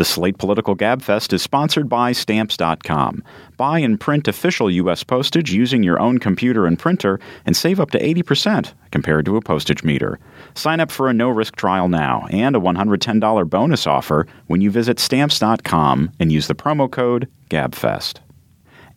The Slate Political Gabfest is sponsored by Stamps.com. Buy and print official U.S. postage using your own computer and printer and save up to 80% compared to a postage meter. Sign up for a no risk trial now and a $110 bonus offer when you visit Stamps.com and use the promo code GABFEST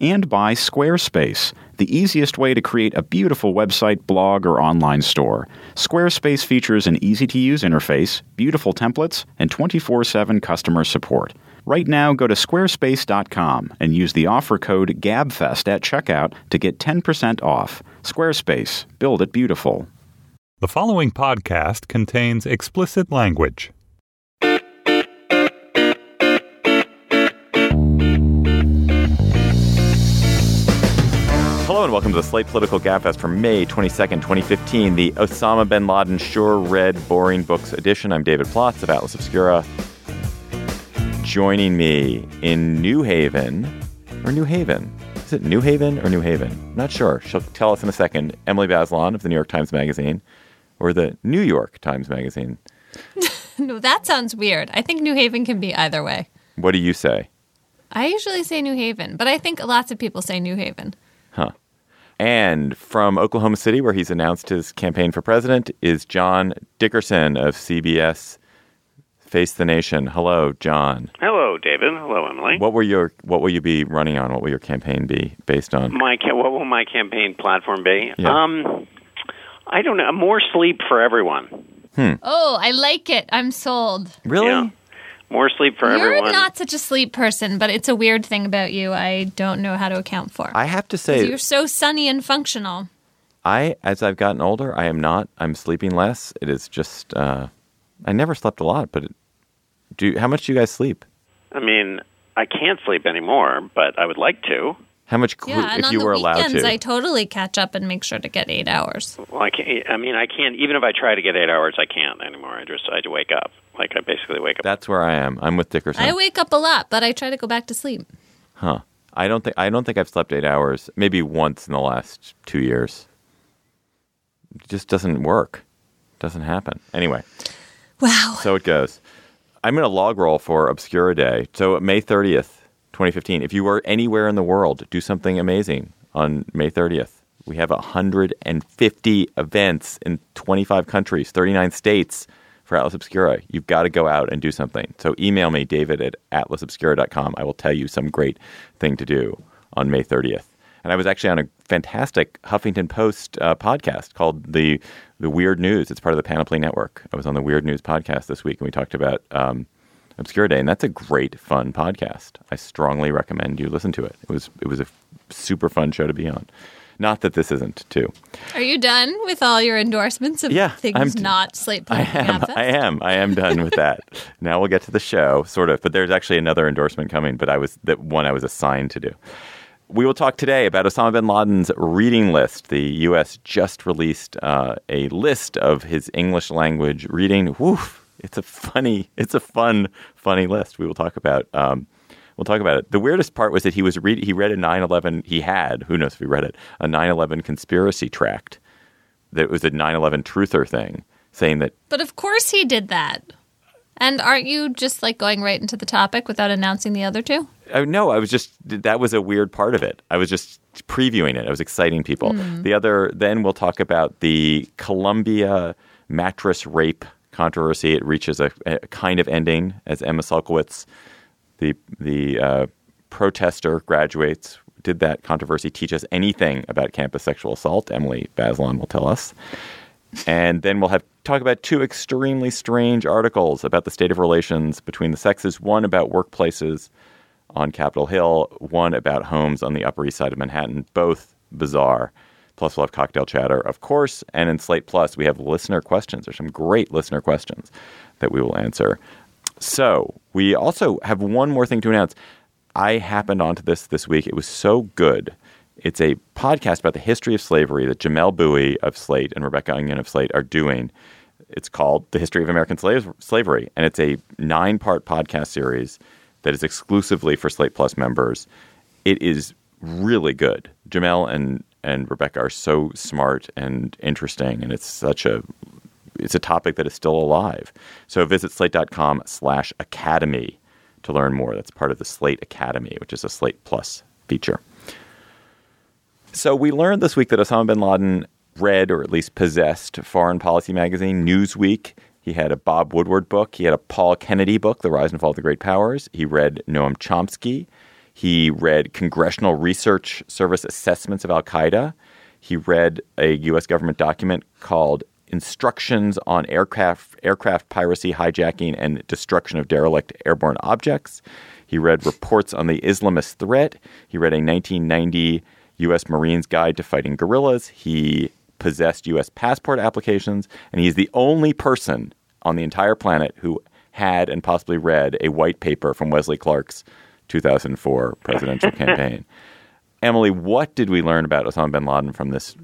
and by Squarespace, the easiest way to create a beautiful website, blog, or online store. Squarespace features an easy to use interface, beautiful templates, and 24 7 customer support. Right now, go to squarespace.com and use the offer code GABFEST at checkout to get 10% off. Squarespace, build it beautiful. The following podcast contains explicit language. Hello and welcome to the Slate Political Gabfest for May 22nd, 2015, the Osama bin Laden Sure Read Boring Books edition. I'm David Plotz of Atlas Obscura. Joining me in New Haven, or New Haven. Is it New Haven or New Haven? Not sure. She'll tell us in a second. Emily Bazelon of the New York Times Magazine, or the New York Times Magazine. no, that sounds weird. I think New Haven can be either way. What do you say? I usually say New Haven, but I think lots of people say New Haven. Huh. And from Oklahoma City, where he's announced his campaign for president, is John Dickerson of CBS Face the Nation. Hello, John. Hello, David. Hello, Emily. What will your What will you be running on? What will your campaign be based on? My what will my campaign platform be? Yeah. Um, I don't know. More sleep for everyone. Oh, I like it. I'm sold. Really? Yeah. More sleep for everyone. You're not such a sleep person, but it's a weird thing about you I don't know how to account for. I have to say, you're so sunny and functional. I as I've gotten older, I am not. I'm sleeping less. It is just. Uh, I never slept a lot, but it, do how much do you guys sleep? I mean, I can't sleep anymore, but I would like to. How much? Cl- Yeah, and if on you the were allowed weekends, to? I totally catch up and make sure to get eight hours. Well, I can't. I mean, I can't. Even if I try to get eight hours, I can't anymore. I just I had wake up. Like I basically wake up. That's where I am. I'm with Dickerson. I wake up a lot, but I try to go back to sleep. Huh. I don't think I don't think I've slept eight hours. Maybe once in the last two years. It just doesn't work. Doesn't happen. Anyway, Wow. so it goes. I'm in a log roll for Obscura Day. So May 30th, 2015. If you were anywhere in the world, do something amazing on May 30th. We have 150 events in 25 countries, 39 states for Atlas Obscura. You've got to go out and do something. So email me, david at atlasobscura.com. I will tell you some great thing to do on May 30th. And I was actually on a fantastic Huffington Post uh, podcast called the the Weird News. It's part of the Panoply Network. I was on the Weird News podcast this week, and we talked about um, Obscura Day, and that's a great, fun podcast. I strongly recommend you listen to it. It was it was a super fun show to be on. Not that this isn't too. Are you done with all your endorsements of Yeah, things I'm not Slate I am. I am. I am done with that. now we'll get to the show, sort of. But there's actually another endorsement coming. But I was that one I was assigned to do. We will talk today about Osama bin Laden's reading list. The U.S. just released uh, a list of his English language reading. Woof! It's a funny. It's a fun, funny list. We will talk about. Um, we'll talk about it. The weirdest part was that he was read. He read a 9/11. He had. Who knows if he read it? A 9/11 conspiracy tract. That was a 9/11 truther thing, saying that But of course he did that. And aren't you just like going right into the topic without announcing the other two? Oh, no, I was just that was a weird part of it. I was just previewing it. I was exciting people. Hmm. The other, then we'll talk about the Columbia mattress rape controversy. It reaches a, a kind of ending as Emma Sulkowicz, the the uh, protester, graduates. Did that controversy teach us anything about campus sexual assault? Emily Bazelon will tell us. And then we'll have talk about two extremely strange articles about the state of relations between the sexes. One about workplaces on Capitol Hill, one about homes on the Upper East Side of Manhattan. Both bizarre. Plus, we'll have cocktail chatter, of course. And in Slate Plus, we have listener questions. There's some great listener questions that we will answer. So, we also have one more thing to announce. I happened onto this this week. It was so good. It's a podcast about the history of slavery that Jamelle Bouie of Slate and Rebecca Onion of Slate are doing. It's called The History of American Slave- Slavery, and it's a nine part podcast series that is exclusively for Slate Plus members. It is really good. Jamelle and, and Rebecca are so smart and interesting, and it's such a it's a topic that is still alive. So visit slate.com slash academy to learn more. That's part of the Slate Academy, which is a Slate Plus feature. So we learned this week that Osama bin Laden read or at least possessed Foreign Policy magazine, Newsweek. He had a Bob Woodward book. He had a Paul Kennedy book, The Rise and Fall of the Great Powers. He read Noam Chomsky. He read Congressional Research Service assessments of Al Qaeda. He read a U.S. government document called Instructions on Aircraft, Aircraft Piracy, Hijacking, and Destruction of Derelict Airborne Objects. He read reports on the Islamist threat. He read a 1990 U.S. Marines Guide to Fighting Guerrillas. He possessed U.S. passport applications, and he's the only person on the entire planet who had and possibly read a white paper from Wesley Clark's 2004 presidential campaign. Emily, what did we learn about Osama bin Laden from this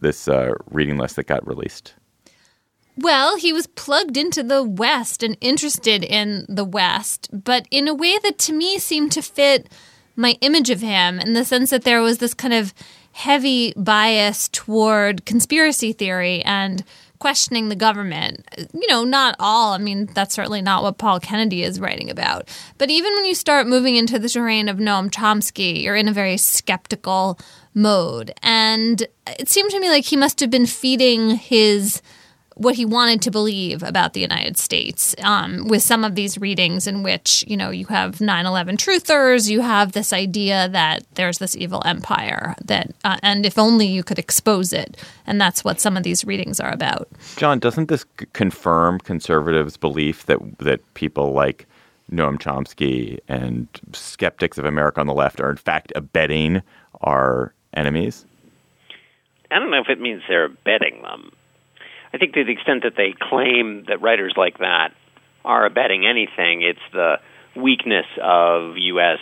this uh, reading list that got released? Well, he was plugged into the West and interested in the West, but in a way that to me seemed to fit my image of him in the sense that there was this kind of heavy bias toward conspiracy theory and questioning the government. You know, not all. I mean, that's certainly not what Paul Kennedy is writing about. But even when you start moving into the terrain of Noam Chomsky, you're in a very skeptical mode. And it seemed to me like he must have been feeding his what he wanted to believe about the United States um, with some of these readings in which, you know, you have 9-11 truthers, you have this idea that there's this evil empire that, uh, and if only you could expose it. And that's what some of these readings are about. John, doesn't this c- confirm conservatives' belief that, that people like Noam Chomsky and skeptics of America on the left are in fact abetting our enemies? I don't know if it means they're abetting them. I think to the extent that they claim that writers like that are abetting anything, it's the weakness of U.S.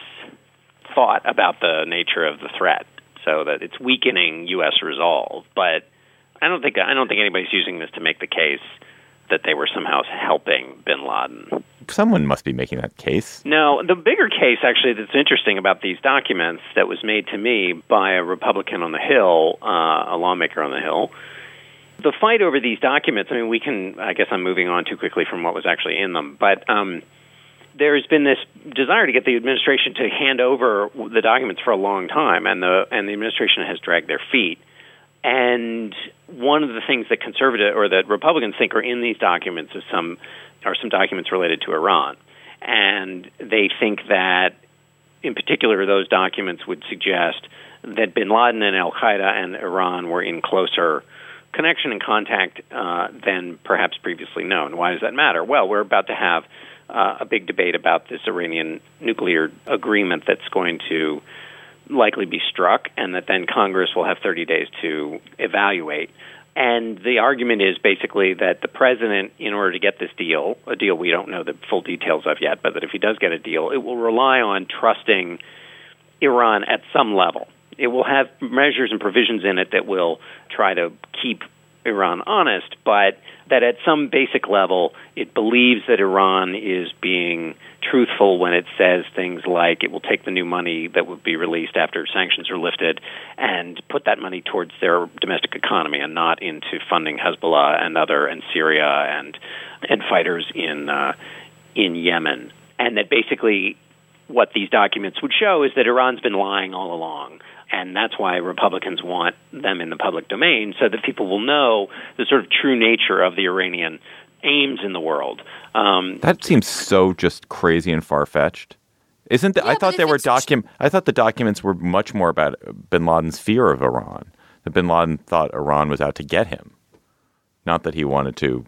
thought about the nature of the threat, so that it's weakening U.S. resolve. But I don't think I don't think anybody's using this to make the case that they were somehow helping Bin Laden. Someone must be making that case. No, the bigger case actually that's interesting about these documents that was made to me by a Republican on the Hill, uh, a lawmaker on the Hill the fight over these documents, I mean, we can, I guess I'm moving on too quickly from what was actually in them, but um, there's been this desire to get the administration to hand over the documents for a long time, and the, and the administration has dragged their feet. And one of the things that conservative or that Republicans think are in these documents is some are some documents related to Iran, and they think that, in particular, those documents would suggest that Bin Laden and Al Qaeda and Iran were in closer connection and contact uh, than perhaps previously known. Why does that matter? Well, we're about to have uh, a big debate about this Iranian nuclear agreement that's going to likely be struck, and that then Congress will have 30 days to evaluate. And the argument is basically that the president, in order to get this deal, a deal we don't know the full details of yet, but that if he does get a deal, it will rely on trusting Iran at some level it will have measures and provisions in it that will try to keep Iran honest, but that at some basic level, it believes that Iran is being truthful when it says things like it will take the new money that would be released after sanctions are lifted and put that money towards their domestic economy and not into funding Hezbollah and other and Syria and and fighters in uh, in Yemen, and that basically what these documents would show is that Iran's been lying all along and that's why Republicans want them in the public domain so that people will know the sort of true nature of the Iranian aims in the world. Um, that seems so just crazy and far fetched. Isn't that? Yeah, I thought they were docu- I thought the documents were much more about Bin Laden's fear of Iran. That Bin Laden thought Iran was out to get him, not that he wanted to.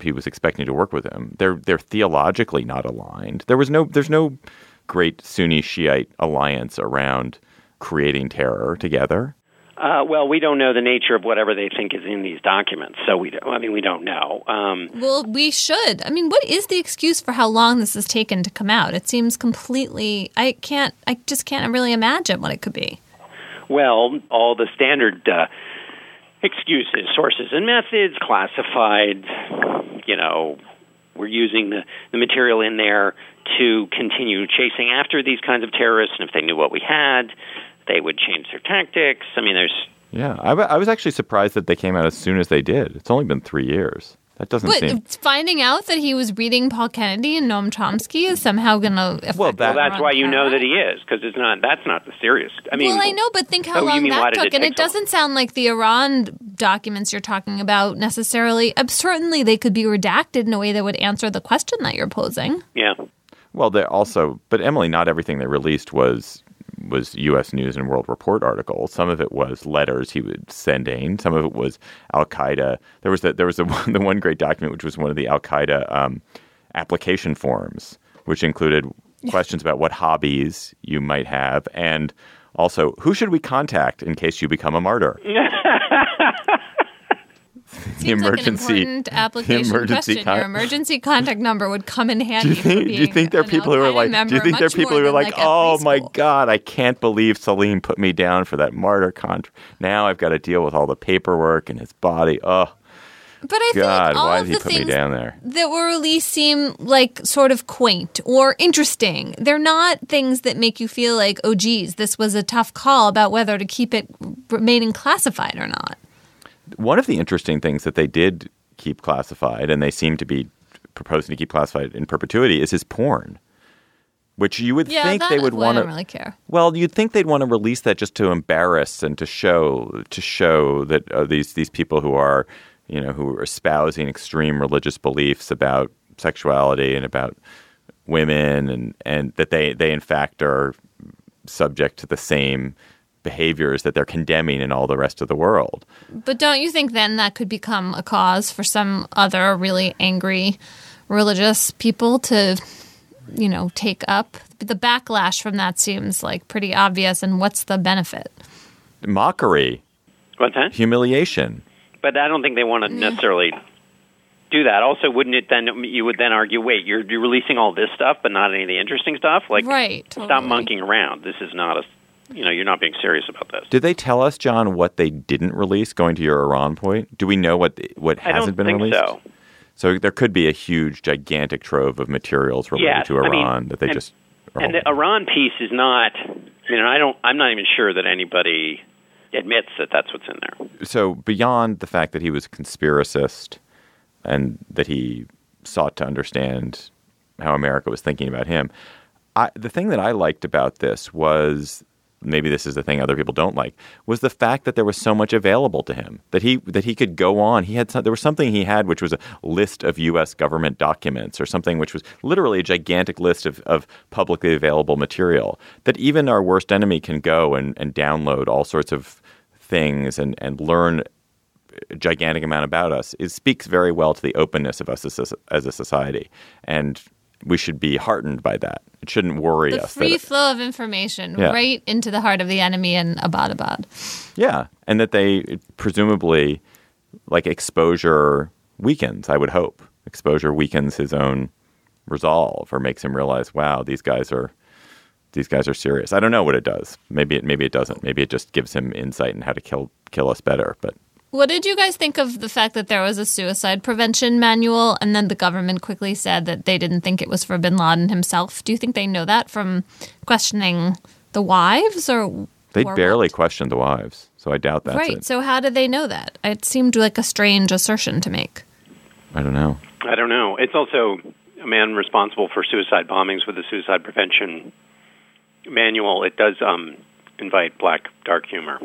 He was expecting to work with him. They're they're theologically not aligned. There was no there's no great Sunni Shiite alliance around creating terror together? Uh, well, we don't know the nature of whatever they think is in these documents, so we. don't. I mean, we don't know. Um, well, we should. I mean, what is the excuse for how long this has taken to come out? It seems completely. I can't. I just can't really imagine what it could be. Well, all the standard uh, excuses, sources and methods, classified. You know, we're using the, the material in there to continue chasing after these kinds of terrorists, and if they knew what we had, they would change their tactics. I mean, there's yeah. I, I was actually surprised that they came out as soon as they did. It's only been three years. That doesn't But seem. finding out that he was reading Paul Kennedy and Noam Chomsky is somehow going to affect. Well, that- Well, that's why you know that he is because it's not. That's not the serious. I mean, well, I know, but think how Oh, long that did it took, and it doesn't sound like the Iran documents you're talking about necessarily. Uh, certainly, they could be redacted in a way that would answer the question that you're posing. Yeah. Well, they're also, but Emily, not everything they released was was U.S. News and World Report articles. Some of it was letters he was sending. Some of it was Al Qaeda. There was the, there was the one, the one great document which was one of the Al Qaeda um, application forms, which included questions about what hobbies you might have and also who should we contact in case you become a martyr. the Seems emergency like an important application emergency question. con- Your emergency contact number would come in handy. do you think, do you think there are people who are like do you think there are people who are like, oh preschool." my god i can't believe salim put me down for that martyr contract now i've got to deal with all the paperwork and his body oh But I god like all why of did he the put me things down there that were released seem like sort of quaint or interesting. They're not things that make you feel like, oh, geez, this was a tough call about whether to keep it remaining classified or not. One of the interesting things that they did keep classified and they seem to be proposing to keep classified in perpetuity is his porn which you would Yeah, think they would want to really care. Well, you'd think they'd want to release that just to embarrass and to show to show that uh, these these people who are you know who are espousing extreme religious beliefs about sexuality and about women and and that they they in fact are subject to the same behaviors that they're condemning in all the rest of the world. But don't you think then that could become a cause for some other really angry religious people to, you know, take up? The backlash from that seems like pretty obvious. And what's the benefit? Mockery, What's that? humiliation. But I don't think they want to necessarily do that. Also, wouldn't it then? You would then argue, wait, you're, you're releasing all this stuff, but not any of the interesting stuff. Like, Right, Stop monkeying around. This is not a. You know, you're not being serious about this. Did they tell us, John, what they didn't release? Going to your Iran point, do we know what what I hasn't don't been think released? so. So there could be a huge, gigantic trove of materials related Yeah, to I mean, Iran that they and- just. And the. Iran piece is not. I mean, I don't. I'm not even sure that anybody admits that that's what's in there. so beyond the fact that he was a conspiracist and that he sought to understand how America was thinking about him, I, the thing that I liked about this was maybe this is the thing other people don't like was the fact that there was so much available to him that he that he could go on. He had some, there was something he had which was a list of US government documents or something which was literally a gigantic list of, of publicly available material that even our worst enemy can go and, and download all sorts of things and, and learn a gigantic amount about us. It speaks very well to the openness of us as a, as a society. And we should be heartened by that it shouldn't worry The us free it- flow of information Yeah. right into the heart of the enemy in Abbottabad. Yeah, and that they presumably like exposure weakens. I would hope exposure weakens his own resolve or makes him realize, wow, these guys are these guys are serious. I don't know what it does. Maybe it maybe it doesn't. Maybe it just gives him insight in how to kill kill us better. But What did you guys think of the fact that there was a suicide prevention manual and then the government quickly said that they didn't think it was for bin Laden himself? Do you think they know that from questioning the wives or they or barely what? questioned the wives, so I doubt that. right. it. So how did they know that? It seemed like a strange assertion to make. I don't know. I don't know. It's also a man responsible for suicide bombings with the suicide prevention manual. It does um, invite black dark humor.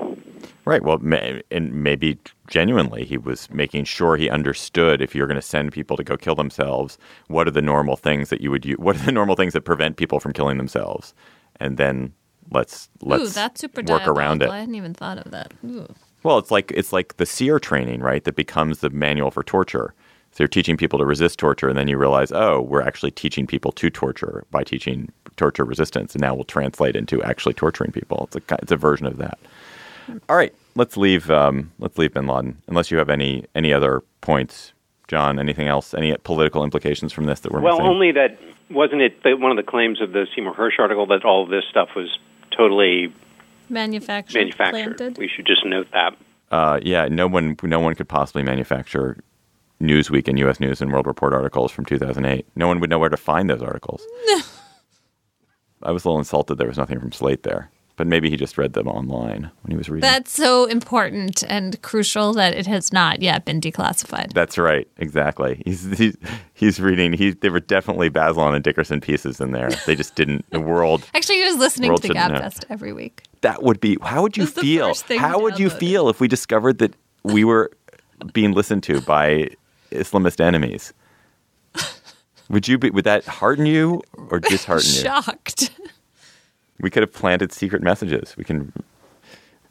Right. Well, may, and maybe genuinely he was making sure he understood if you're going to send people to go kill themselves, what are the normal things that you would use? What are the normal things that prevent people from killing themselves? And then let's let's Ooh, that's super work around it. I hadn't even thought of that. Ooh. Well, it's like it's like the SERE training, right? That becomes the manual for torture. So you're teaching people to resist torture, and then you realize, oh, we're actually teaching people to torture by teaching torture resistance, and now we'll translate into actually torturing people. It's a it's a version of that. All right, let's leave um, let's leave Bin Laden. Unless you have any any other points, John. Anything else? Any political implications from this that we're Well, missing? only that wasn't it that one of the claims of the Seymour Hersh article that all of this stuff was totally Manufactured, manufactured. planted. We should just note that. uh, yeah, no one no one could possibly manufacture Newsweek and U.S. News and World Report articles from 2008. No one would know where to find those articles. I was a little insulted there was nothing from Slate there. but maybe he just read them online when he was reading. That's so important and crucial that it has not yet been declassified. That's right, exactly. He's he's, he's reading. He there were definitely Bazelon and Dickerson pieces in there. They just didn't. The world. Actually, he was listening to. Gabfest every week. That would be. How would you feel? How would you feel if we discovered that we were being listened to by Islamist enemies? Would you be? Would that hearten you or dishearten you? Shocked. We could have planted secret messages. We can.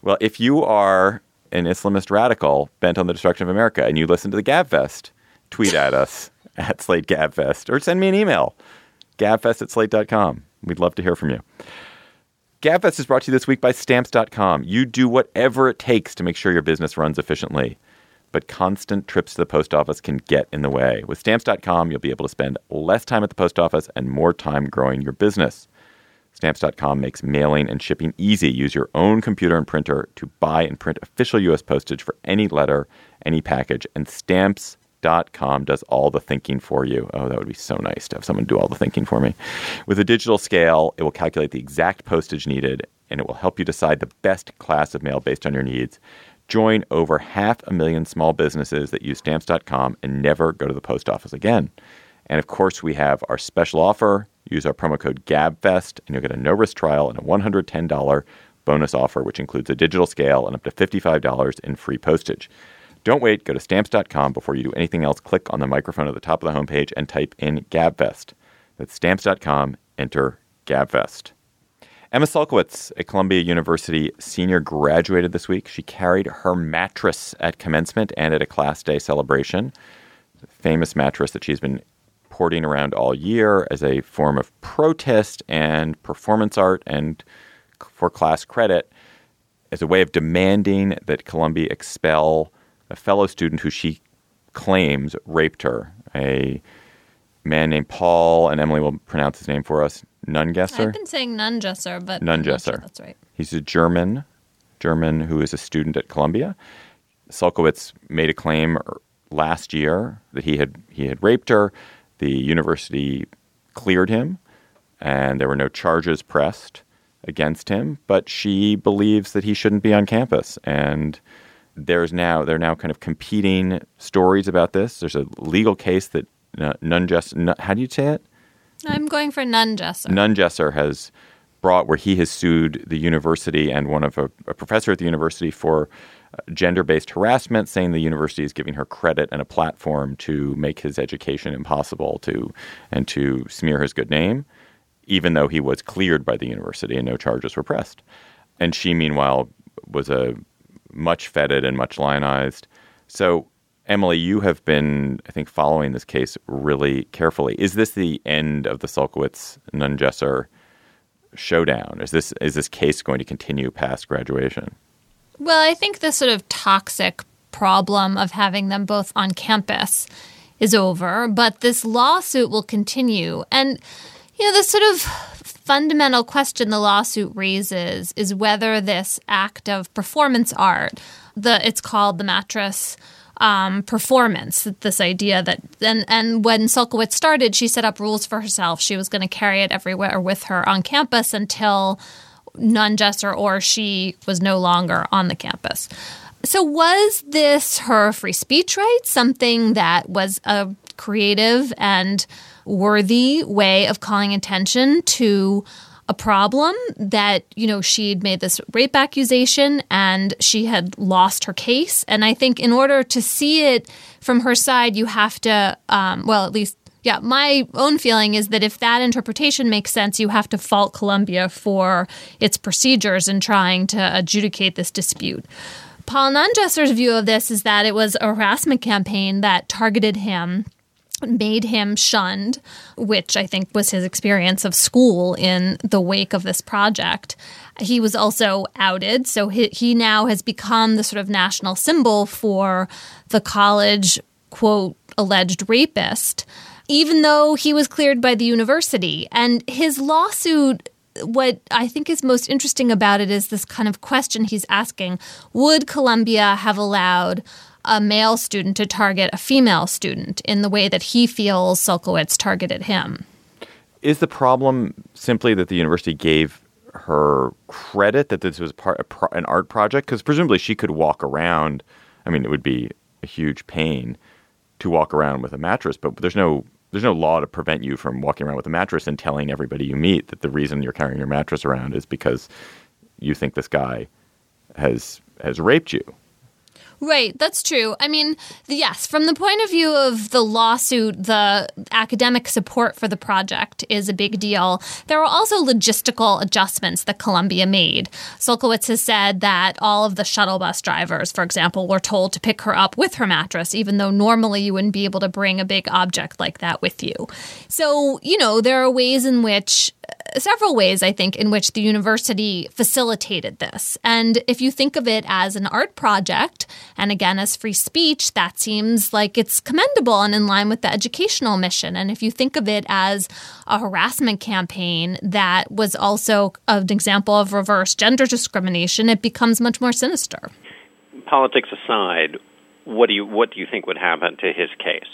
Well, if you are an Islamist radical bent on the destruction of America and you listen to the Gabfest, tweet at us at Slate Gabfest or send me an email, gabfest at slate.com. We'd love to hear from you. Gabfest is brought to you this week by Stamps.com. You do whatever it takes to make sure your business runs efficiently, but constant trips to the post office can get in the way. With Stamps.com, you'll be able to spend less time at the post office and more time growing your business. Stamps.com makes mailing and shipping easy. Use your own computer and printer to buy and print official U.S. postage for any letter, any package, and stamps Stamps.com does all the thinking for you. Oh, that would be so nice to have someone do all the thinking for me. With a digital scale, it will calculate the exact postage needed, and it will help you decide the best class of mail based on your needs. Join over half a million small businesses that use Stamps.com and never go to the post office again. And of course, we have our special offer. Use our promo code GABFEST, and you'll get a no risk trial and a $110 bonus offer, which includes a digital scale and up to $55 in free postage. Don't wait. Go to stamps.com before you do anything else. Click on the microphone at the top of the homepage and type in GABFEST. That's stamps.com. Enter GABFEST. Emma Sulkowicz, a Columbia University senior, graduated this week. She carried her mattress at commencement and at a class day celebration. Famous mattress that she's been porting around all year as a form of protest and performance art and for class credit as a way of demanding that Columbia expel a fellow student who she claims raped her, a man named Paul, and Emily will pronounce his name for us, Nungesser. I've been saying Nungesser, but I'm sure Nungesser. that's right. He's a German, German who is a student at Columbia. Sulkowicz made a claim er, last year that he had he had raped her. The university cleared him, and there were no charges pressed against him. But she believes that he shouldn't be on campus, and there's now there are now kind of competing stories about this. There's a legal case that Nungesser. Nun, how do you say it? I'm going for Nungesser. Nungesser has brought where he has sued the university and one of a, a professor at the university for uh, gender-based harassment, saying the university is giving her credit and a platform to make his education impossible to and to smear his good name, even though he was cleared by the university and no charges were pressed. And she, meanwhile, was a much feted and much lionized. So, Emily, you have been, I think, following this case really carefully. Is this the end of the Sulkowicz Nungesser showdown? Is this is this case going to continue past graduation? Well, I think the sort of toxic problem of having them both on campus is over, but this lawsuit will continue. And, you know, the sort of fundamental question the lawsuit raises is whether this act of performance art, the it's called the mattress um, performance. This idea that and and when Sulkowicz started, she set up rules for herself. She was going to carry it everywhere with her on campus until Nungesser or she was no longer on the campus. So was this her free speech right? Something that was a creative and worthy way of calling attention to a problem that you know she'd made this rape accusation and she had lost her case. And i think in order to see it from her side you have to um, well at least yeah my own feeling is that if that interpretation makes sense you have to fault columbia for its procedures in trying to adjudicate this dispute. Paul nungesser's view of this is that it was a harassment campaign that targeted him made him shunned, which I think was his experience of school in the wake of this project. He was also outed, so he, he now has become the sort of national symbol for the college, quote, alleged rapist, even though he was cleared by the university. And his lawsuit what I think is most interesting about it is this kind of question he's asking Would Columbia have allowed a male student to target a female student in the way that he feels Sulkowicz targeted him? Is the problem simply that the university gave her credit that this was part an art project because presumably she could walk around. I mean, it would be a huge pain to walk around with a mattress, but there's no there's no law to prevent you from walking around with a mattress and telling everybody you meet that the reason you're carrying your mattress around is because you think this guy has has raped you. Right, that's true. I mean, yes, from the point of view of the lawsuit, the academic support for the project is a big deal. There were also logistical adjustments that Columbia made. Sulkowicz has said that all of the shuttle bus drivers, for example, were told to pick her up with her mattress, even though normally you wouldn't be able to bring a big object like that with you. So, you know, there are ways in which several ways, I think, in which the university facilitated this. And if you think of it as an art project, and again as free speech, that seems like it's commendable and in line with the educational mission. And if you think of it as a harassment campaign that was also an example of reverse gender discrimination, it becomes much more sinister. Politics aside, what do you what do you think would happen to his case?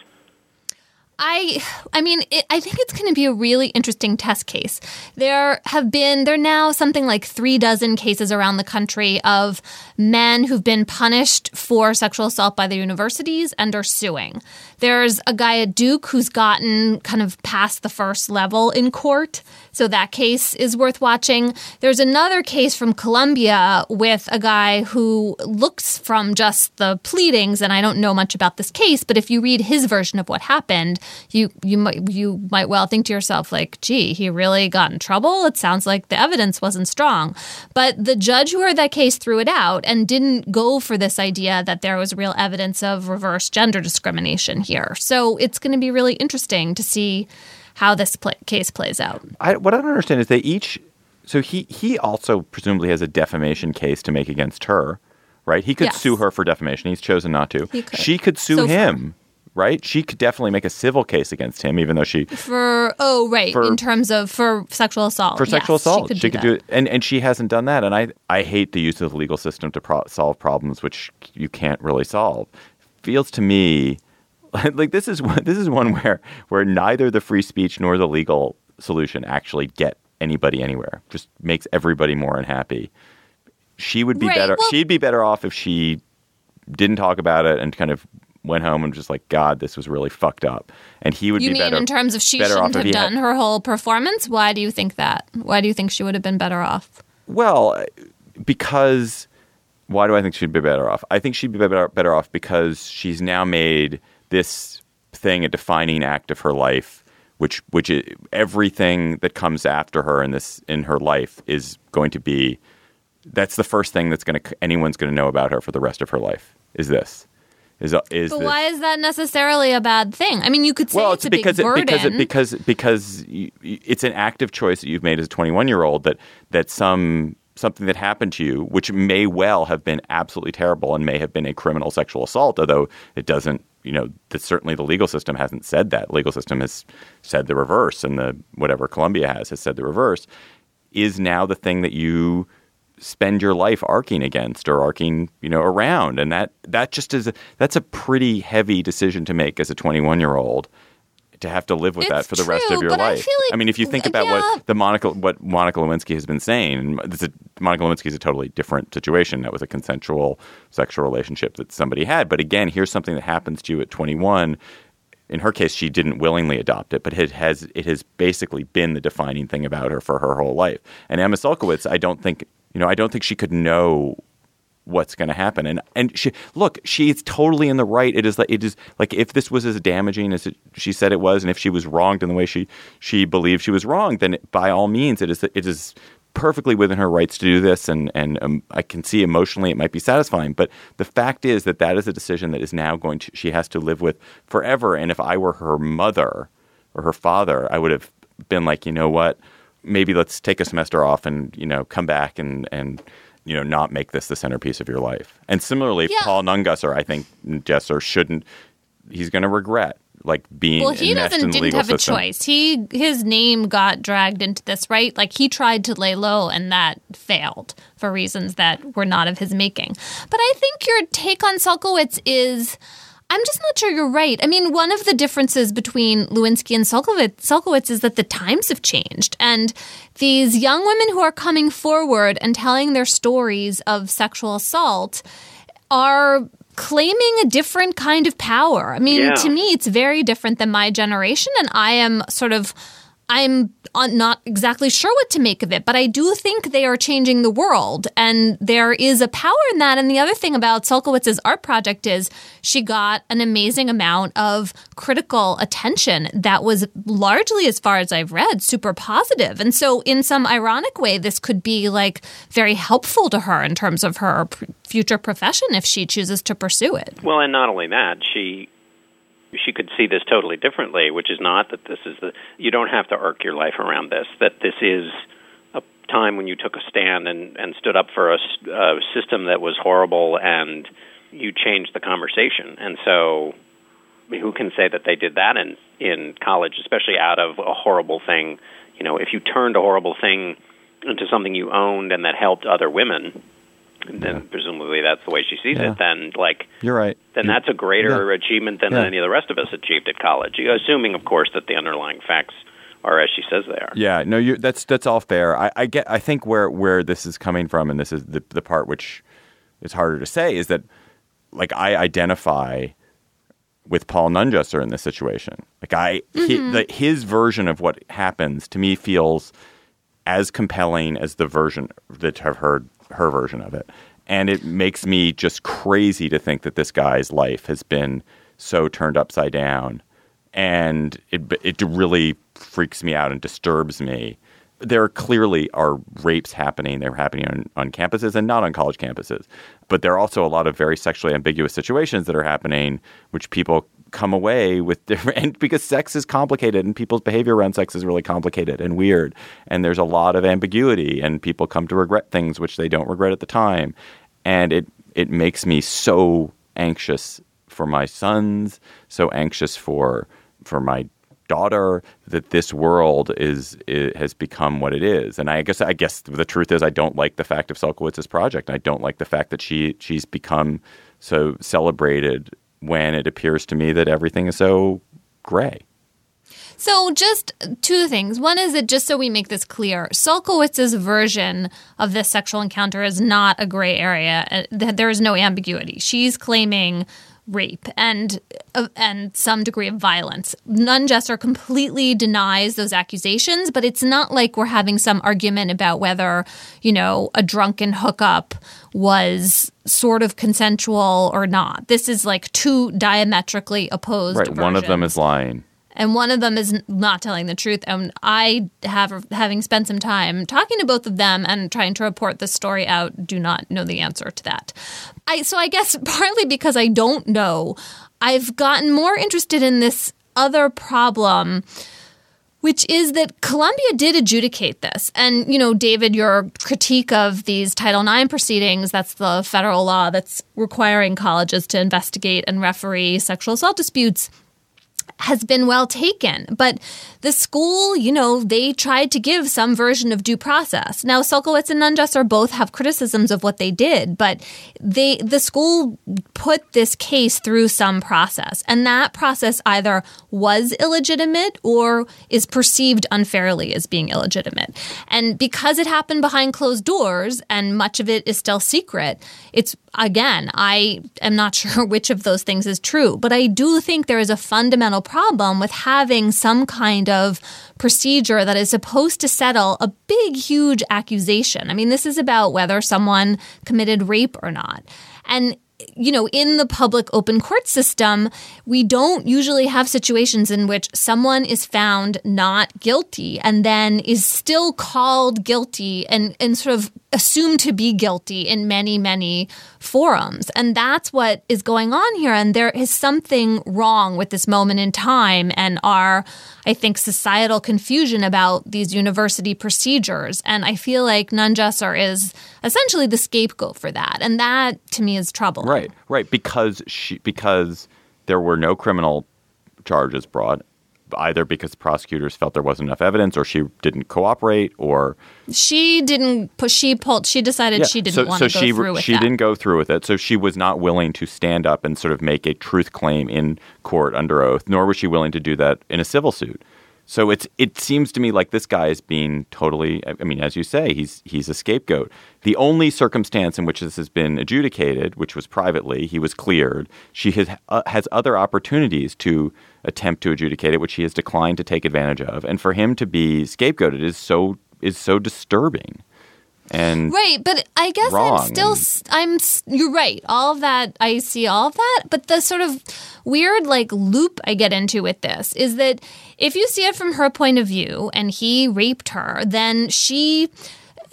I I mean it, I think it's going to be a really interesting test case. There have been there are now something like 3 dozen cases around the country of men who've been punished for sexual assault by the universities and are suing. There's a guy at Duke who's gotten kind of past the first level in court. So that case is worth watching. There's another case from Columbia with a guy who looks from just the pleadings, and I don't know much about this case, but if you read his version of what happened, you you might you might well think to yourself like, "Gee, he really got in trouble." It sounds like the evidence wasn't strong. But the judge who heard that case threw it out and didn't go for this idea that there was real evidence of reverse gender discrimination. So it's going to be really interesting to see how this play- case plays out. I, what I don't understand is they each. So he he also presumably has a defamation case to make against her, right? He could Yes. sue her for defamation. He's chosen not to. Could. She could sue So far. him, right? She could definitely make a civil case against him, even though she For oh right, For- in terms of for sexual assault. for sexual Yes, assault. she could, do, do that. it, and and she hasn't done that. And I I hate the use of the legal system to pro- solve problems which you can't really solve. Feels to me like this is one this is one where where neither the free speech nor the legal solution actually get anybody anywhere. Just makes everybody more unhappy. She would be Right, better. well- she'd be better off if she didn't talk about it and kind of went home and just like God, this was really fucked up. And he would You be mean better in terms of she shouldn't have he had- done her whole performance? Why do you think that? Why do you think she would have been better off? Well, uh, because why do I think she'd be better off? I think she'd be better, better off because she's now made this thing a defining act of her life, which which is, everything that comes after her in this in her life is going to be. That's the first thing that's going to anyone's going to know about her for the rest of her life. Is this? Is is But this, why is that necessarily a bad thing? I mean, you could say well, it's, it's a because big it, burden. because it, because because you- it's an active choice that you've made as a 21 year old that that some something that happened to you, which may well have been absolutely terrible and may have been a criminal sexual assault, although it doesn't. You know, that certainly the legal system hasn't said that. The legal system has said the reverse, and the whatever Columbia has has said the reverse. Is now the thing that you spend your life arcing against or arcing you know around and that that just is a, that's a pretty heavy decision to make as a 21 year old to have to live with that for the rest of your life. I like- mean, if you think about yeah. what the Monica what Monica Lewinsky has been saying, and this is, Monica Lewinsky is a totally different situation. That was a consensual sexual relationship that somebody had. But again, here's something that happens to you at 21. In her case, she didn't willingly adopt it, but it has it has basically been the defining thing about her for her whole life. And Emma Sulkowicz, I don't think you know, I don't think she could know what's going to happen. And and she look, she she's totally in the right. It is like it is like if this was as damaging as it, she said it was, and if she was wronged in the way she she believed she was wronged, then by all means, it is it is perfectly within her rights to do this. And and um, I can see emotionally it might be satisfying, but the fact is that that is a decision that is now going to she has to live with forever. And if I were her mother or her father, I would have been like, you know what, maybe let's take a semester off and you know come back and and you know not make this the centerpiece of your life. And similarly, Yeah. Paul Nungesser, I think Jesser shouldn't. He's going to regret like being well, he doesn't didn't have system. a choice. He his name got dragged into this, right? Like he tried to lay low, and that failed for reasons that were not of his making. But I think your take on Sulkowicz is. I'm just not sure you're right. I mean, one of the differences between Lewinsky and Sulkowicz, is that the times have changed. And these young women who are coming forward and telling their stories of sexual assault are claiming a different kind of power. I mean, Yeah. to me, it's very different than my generation. And I am sort of. I'm not exactly sure what to make of it, but I do think they are changing the world, and there is a power in that. And the other thing about Sulkowicz's art project is she got an amazing amount of critical attention that was largely, as far as I've read, super positive. And so, in some ironic way, this could be like very helpful to her in terms of her future profession if she chooses to pursue it. Well, and not only that, she she could see this totally differently, which is not that this is the you don't have to arc your life around this. That this is a time when you took a stand and and stood up for a, a system that was horrible, and you changed the conversation. And so, who can say that they did that in in college, especially out of a horrible thing? You know, if you turned a horrible thing into something you owned and that helped other women, then presumably that's the way she sees Yeah. it. Then, like, You're right. then that's a greater achievement than Yeah. any of the rest of us achieved at college. Assuming, of course, that the underlying facts are as she says they are. Yeah, no, you that's that's all fair. I, I get. I think where where this is coming from, and this is the the part which is harder to say, is that like I identify with Paul Nungesser in this situation. Like I, hi, mm-hmm. the, his version of what happens to me feels as compelling as the version that I've heard her version of it, and it makes me just crazy to think that this guy's life has been so turned upside down, and it it really freaks me out and disturbs me. There clearly are rapes happening. They're happening on, on campuses and not on college campuses. But there are also a lot of very sexually ambiguous situations that are happening, which people come away with different because sex is complicated and people's behavior around sex is really complicated and weird. And there's a lot of ambiguity and people come to regret things which they don't regret at the time. And it it makes me so anxious for my sons so anxious for for my daughter that this world is, has become what it is. And i guess i guess the truth is i don't like the fact of Sulkowicz's project. I don't like the fact that she she's become so celebrated when it appears to me that everything is so gray So, just two things. One is that just so we make this clear, Sulkowicz's version of this sexual encounter is not a gray area. Uh, There is no ambiguity. She's claiming rape and uh, and some degree of violence. Nungesser completely denies those accusations, but it's not like we're having some argument about whether, you know, a drunken hookup was sort of consensual or not. This is like two diametrically opposed right one of them is lying and one of them is not telling the truth. And I have, having spent some time talking to both of them and trying to report the story out, do not know the answer to that. I so I guess partly because I don't know, I've gotten more interested in this other problem. Which is that Columbia did adjudicate this. And, you know, David, your critique of these Title IX proceedings, that's the federal law that's requiring colleges to investigate and referee sexual assault disputes has been well taken. But the school, you know, they tried to give some version of due process. Now, Sulkowicz and Nungesser both have criticisms of what they did, but they the school put this case through some process. And that process either was illegitimate or is perceived unfairly as being illegitimate. And because it happened behind closed doors and much of it is still secret, it's again, I am not sure which of those things is true, but I do think there is a fundamental problem with having some kind of procedure that is supposed to settle a big, huge accusation. I mean, this is about whether someone committed rape or not. And you know, in the public open court system, we don't usually have situations in which someone is found not guilty and then is still called guilty and, and sort of assumed to be guilty in many, many forums. And that's what is going on here. And there is something wrong with this moment in time and our, I think, societal confusion about these university procedures. And I feel like Nungesser is essentially the scapegoat for that. And that to me is troubling. Right, right. Because she because there were no criminal charges brought, either because prosecutors felt there wasn't enough evidence or she didn't cooperate or she didn't push. She pulled. She decided Yeah, she didn't so, want so to go she through with she that. didn't go through with it so she was not willing to stand up and sort of make a truth claim in court under oath nor was she willing to do that in a civil suit so it's it seems to me like this guy is being totally I mean as you say he's he's a scapegoat. The only circumstance in which this has been adjudicated which was privately he was cleared. She has uh, has other opportunities to attempt to adjudicate it which he has declined to take advantage of. And for him to be scapegoated is so is so disturbing and Right, but I guess I'm still I'm you're right. All of that I see all of that, but the sort of weird like loop I get into with this is that if you see it from her point of view and he raped her, then she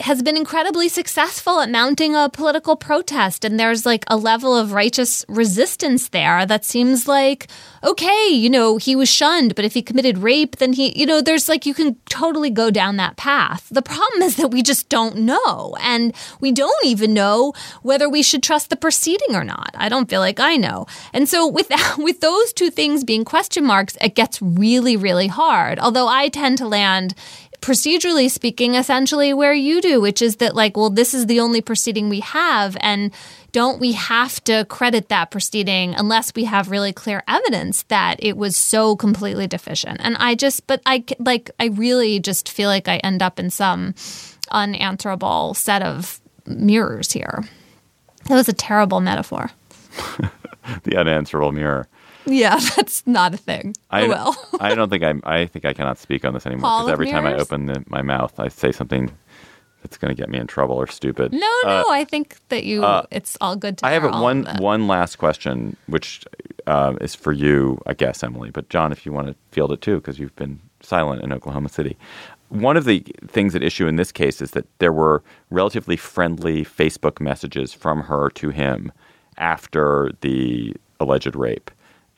has been incredibly successful at mounting a political protest and there's like a level of righteous resistance there that seems like okay you know he was shunned but if he committed rape then he you know there's like you can totally go down that path. The problem is that we just don't know and we don't even know whether we should trust the proceeding or not. I don't feel like i know. And so with that, with those two things being question marks it gets really really hard. Although i tend to land procedurally speaking, essentially where you do, which is that, like, well, this is the only proceeding we have. And don't we have to credit that proceeding unless we have really clear evidence that it was so completely deficient? And I just, but I, like, I really just feel like I end up in some unanswerable set of mirrors here. That was a terrible metaphor. the unanswerable mirror. Yeah, that's not a thing. I, oh, well. I don't think I'm. I think I cannot speak on this anymore because every time I open the, my mouth, I say something that's going to get me in trouble or stupid. No, no, I think that you, it's all good to Uh, I have hear a- all one one last question, which uh, is for you, I guess, Emily. But John, if you want to field it too, because you've been silent in Oklahoma City. One of the things at issue in this case is that there were relatively friendly Facebook messages from her to him after the alleged rape.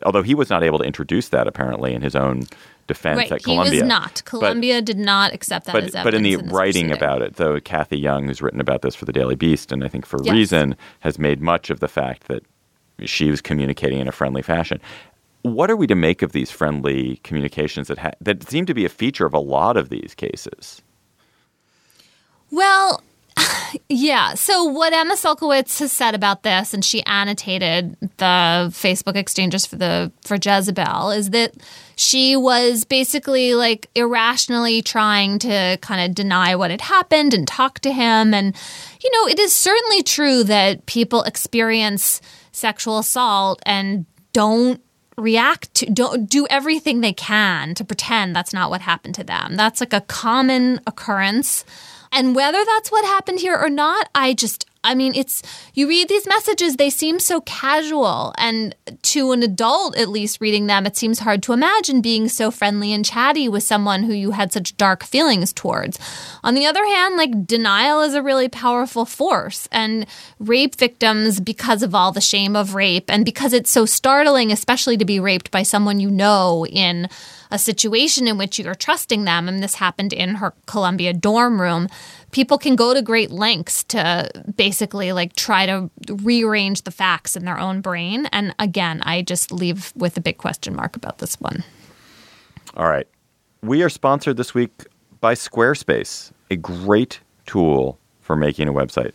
Although he was not able to introduce that apparently in his own defense Right, at he Columbia. was not. But- Columbia did not accept that but, as evidence. but in the this writing proceeding. about it, though, Cathy Young, who's written about this for the Daily Beast, and I think for Yes. reason, has made much of the fact that she was communicating in a friendly fashion. What are we to make of these friendly communications that ha- that seem to be a feature of a lot of these cases? Well, yeah. So what Emma Sulkowicz has said about this, and she annotated the Facebook exchanges for the for Jezebel, is that she was basically like irrationally trying to kind of deny what had happened and talk to him. And you know, it is certainly true that people experience sexual assault and don't react to don't do everything they can to pretend that's not what happened to them. That's like a common occurrence. And whether that's what happened here or not, I just I mean, it's you read these messages, they seem so casual. And to an adult, at least reading them, it seems hard to imagine being so friendly and chatty with someone who you had such dark feelings towards. On the other hand, like denial is a really powerful force. And rape victims, because of all the shame of rape and because it's so startling, especially to be raped by someone you know in a situation in which you're trusting them, and this happened in her Columbia dorm room, people can go to great lengths to basically like try to rearrange the facts in their own brain. And again, I just leave with a big question mark about this one. All right. We are sponsored this week by Squarespace, a great tool for making a website.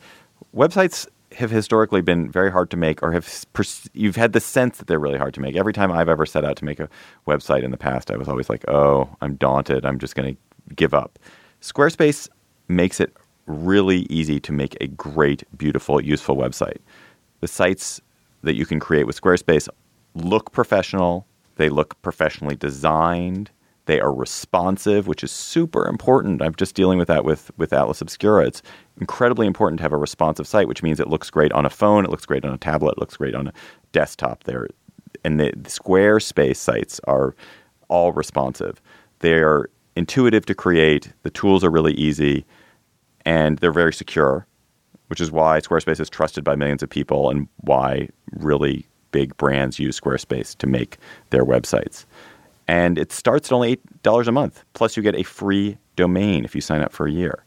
Websites have historically been very hard to make or have pers- you've had the sense that they're really hard to make. Every time I've ever set out to make a website in the past, I was always like, "Oh, I'm daunted. I'm just going to give up." Squarespace makes it really easy to make a great, beautiful, useful website. The sites that you can create with Squarespace look professional, they look professionally designed, they are responsive, which is super important. I'm just dealing with that with, with Atlas Obscura. It's incredibly important to have a responsive site, which means it looks great on a phone, it looks great on a tablet, it looks great on a desktop. There, and the, the Squarespace sites are all responsive. They are intuitive to create. The tools are really easy, and they're very secure, which is why Squarespace is trusted by millions of people, and why really big brands use Squarespace to make their websites. And it starts at only $8 a month. Plus, you get a free domain if you sign up for a year.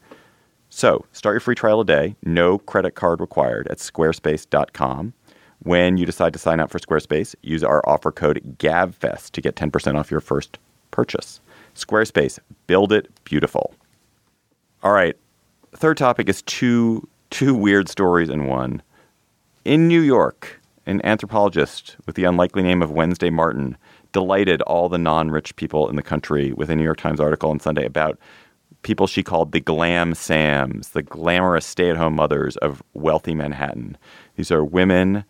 So, start your free trial today. No credit card required at squarespace.com. When you decide to sign up for Squarespace, use our offer code GABFEST to get 10% off your first purchase. Squarespace, build it beautiful. All right. Third topic is two two weird stories in one. In New York, an anthropologist with the unlikely name of Wednesday Martin delighted all the non-rich people in the country with a New York Times article on Sunday about people she called the glam sams, the glamorous stay-at-home mothers of wealthy Manhattan. These are women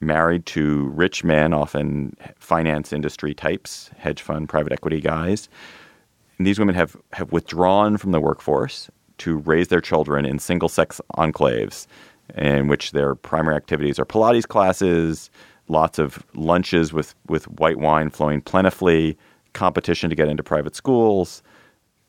married to rich men, often finance industry types, hedge fund, private equity guys. And these women have, have withdrawn from the workforce to raise their children in single sex enclaves in which their primary activities are Pilates classes, lots of lunches with, with white wine flowing plentifully, competition to get into private schools.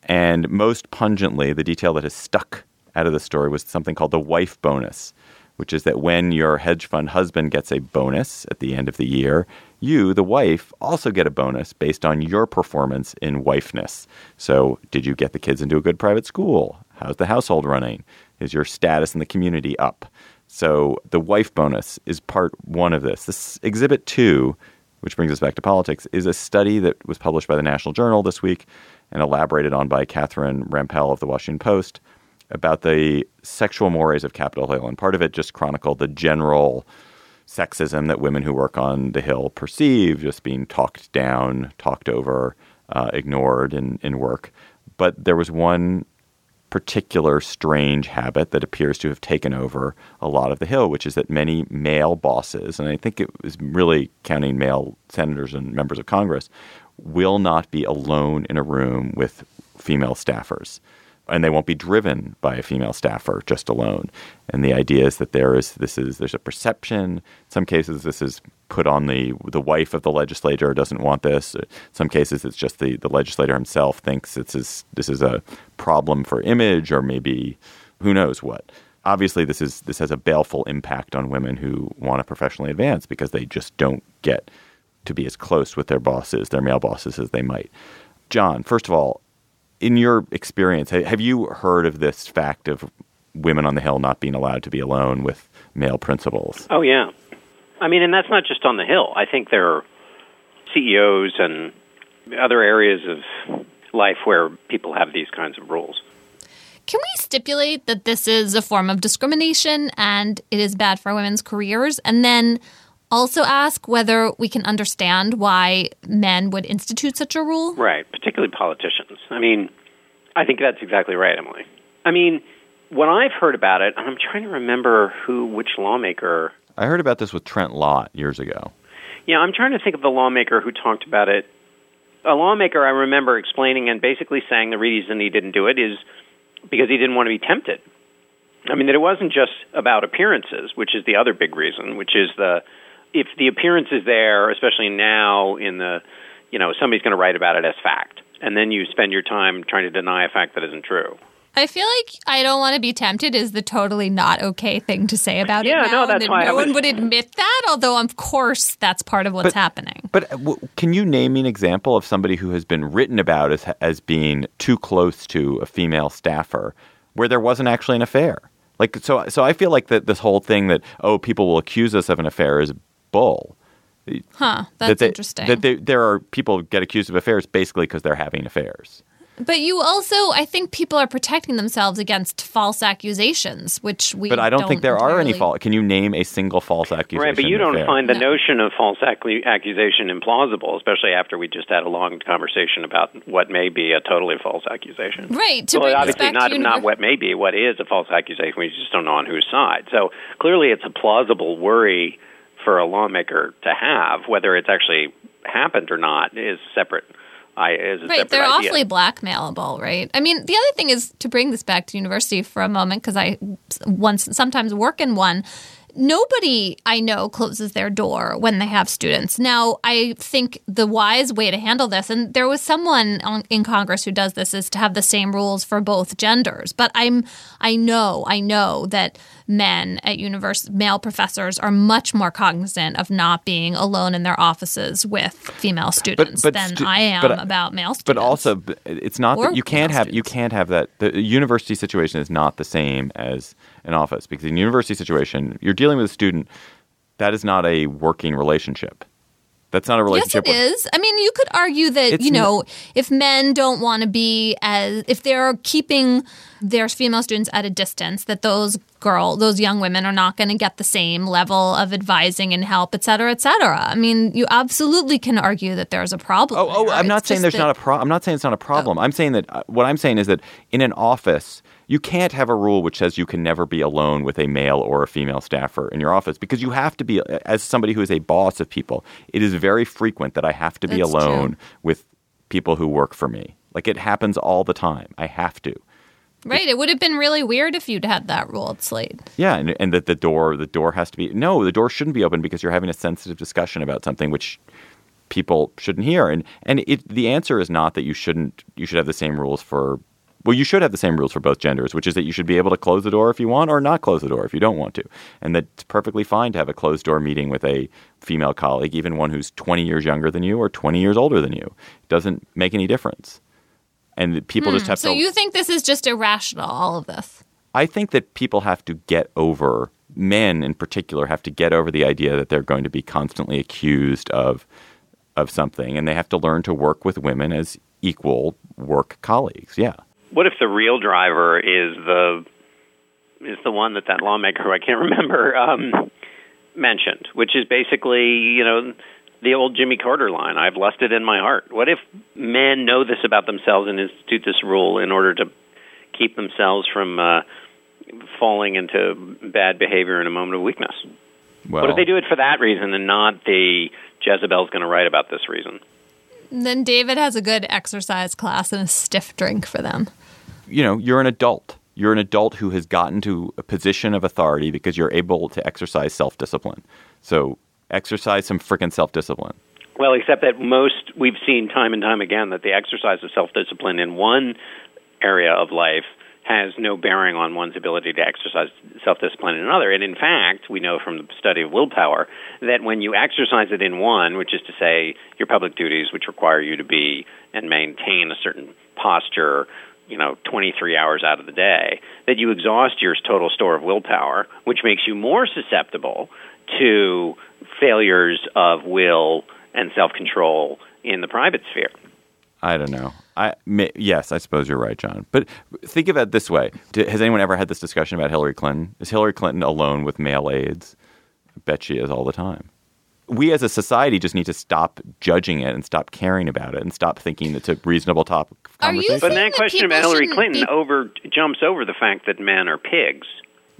And most pungently, the detail that has stuck out of the story was something called the wife bonus, which is that when your hedge fund husband gets a bonus at the end of the year, you, the wife, also get a bonus based on your performance in wifeness. So, did you get the kids into a good private school? How's the household running? Is your status in the community up? So, the wife bonus is part one of this. This exhibit two, which brings us back to politics, is a study that was published by the National Journal this week and elaborated on by Catherine Rampell of the Washington Post about the sexual mores of Capitol Hill. And part of it just chronicled the general sexism that women who work on the Hill perceive, just being talked down, talked over, uh, ignored in, in work. But there was one particular strange habit that appears to have taken over a lot of the Hill, which is that many male bosses, and I think it was really counting male senators and members of Congress, will not be alone in a room with female staffers and they won't be driven by a female staffer just alone. And the idea is that there is this is there's a perception. In some cases, this is put on the the wife of the legislator doesn't want this. In some cases, it's just the the legislator himself thinks this is this is a problem for image or maybe who knows what. Obviously, this is this has a baleful impact on women who want to professionally advance because they just don't get to be as close with their bosses, their male bosses, as they might. John, first of all, in your experience, have you heard of this fact of women on the Hill not being allowed to be alone with male principals? Oh, yeah. I mean, and that's not just on the Hill. I think there are CEOs and other areas of life where people have these kinds of rules. Can we stipulate that this is a form of discrimination and it is bad for women's careers? And then also ask whether we can understand why men would institute such a rule? Right, particularly politicians. I mean, I think that's exactly right, Emily. I mean, when I've heard about it, I'm trying to remember who, which lawmaker. I heard about this with Trent Lott years ago. Yeah, I'm trying to think of the lawmaker who talked about it. A lawmaker I remember explaining and basically saying the reason he didn't do it is because he didn't want to be tempted. I mean, that it wasn't just about appearances, which is the other big reason, which is the if the appearance is there, especially now in the, you know, somebody's going to write about it as fact, and then you spend your time trying to deny a fact that isn't true. I feel like I don't want to be tempted is the totally not okay thing to say about yeah, it. Yeah, no, that's why no was... one would admit that. Although, of course, that's part of what's but, happening. But uh, w- can you name me an example of somebody who has been written about as as being too close to a female staffer, where there wasn't actually an affair? Like, so, so I feel like that this whole thing that oh, people will accuse us of an affair is bull. Huh, that's that they, interesting. That they, there are people get accused of affairs basically because they're having affairs. But you also, I think people are protecting themselves against false accusations, which we. But I don't, don't think there entirely... are any false. Can you name a single false accusation? Right, but you don't affair? find the no. notion of false ac- accusation implausible, especially after we just had a long conversation about what may be a totally false accusation. Right. To well, obviously back not to not what may be, what is a false accusation. We just don't know on whose side. So clearly, it's a plausible worry for a lawmaker to have. Whether it's actually happened or not is separate. I, is a right, they're idea. awfully blackmailable, right? I mean, the other thing is to bring this back to university for a moment because I once sometimes work in one. Nobody I know closes their door when they have students. Now, I think the wise way to handle this, and there was someone on, in Congress who does this, is to have the same rules for both genders. But I'm, I know, I know that men at university, male professors, are much more cognizant of not being alone in their offices with female students but than stu- I am but- about male students. But also, it's not that you can't have you can't have that. The university situation is not the same as an office because in university situation, you're dealing with a student that is not a working relationship. That's not a relationship. Yes, it is. I mean, you could argue that you know if men don't want to be as if they're keeping their female students at a distance, that those girl, those young women are not going to get the same level of advising and help, et cetera, et cetera. I mean, you absolutely can argue that there's a problem. Oh, oh. I'm not saying there's that- Oh. not a problem. I'm not saying it's not a problem. I'm saying that uh, what I'm saying is that in an office, you can't have a rule which says you can never be alone with a male or a female staffer in your office because you have to be, uh, as somebody who is a boss of people, it is very frequent that I have to be That's alone true. with people who work for me. Like it happens all the time. I have to. Right. It would have been really weird if you'd had that rule at Slate. Yeah, and, and that the door the door has to be no, the door shouldn't be open because you're having a sensitive discussion about something which people shouldn't hear. And and it the answer is not that you shouldn't you should have the same rules for well, you should have the same rules for both genders, which is that you should be able to close the door if you want or not close the door if you don't want to. And that it's perfectly fine to have a closed door meeting with a female colleague, even one who's 20 years younger than you or 20 years older than you. It doesn't make any difference. And people just have Hmm, So to you think this is just irrational, all of this? I think that people have to get over, men in particular, have to get over the idea that they're going to be constantly accused of of something, and they have to learn to work with women as equal work colleagues. Yeah, What if the real driver is the is the one that that lawmaker who I can't remember um, mentioned, which is basically you know the old Jimmy Carter line: "I've lusted in my heart." What if men know this about themselves and institute this rule in order to keep themselves from uh, falling into bad behavior in a moment of weakness? well, What if they do it for that reason and not the Jezebel's going to write about this reason? Then David has a good exercise class and a stiff drink for them. you know, you're an adult. You're an adult who has gotten to a position of authority because you're able to exercise self discipline. So exercise some freaking self discipline. Well, except that most we've seen time and time again that the exercise of self discipline in one area of life has no bearing on one's ability to exercise self discipline in another. And in fact, we know from the study of willpower that when you exercise it in one, which is to say your public duties, which require you to be and maintain a certain posture, you know, 23 hours out of the day, that you exhaust your total store of willpower, which makes you more susceptible to failures of will and self control in the private sphere. I don't know. I may, yes, I suppose you're right, John. But think of it this way: D- Has anyone ever had this discussion about Hillary Clinton? Is Hillary Clinton alone with male aides? I bet she is all the time. We as a society just need to stop judging it and stop caring about it and stop thinking it's a reasonable topic of Are you conversation. But saying that that question about Hillary Clinton be- over jumps over the fact that men are pigs.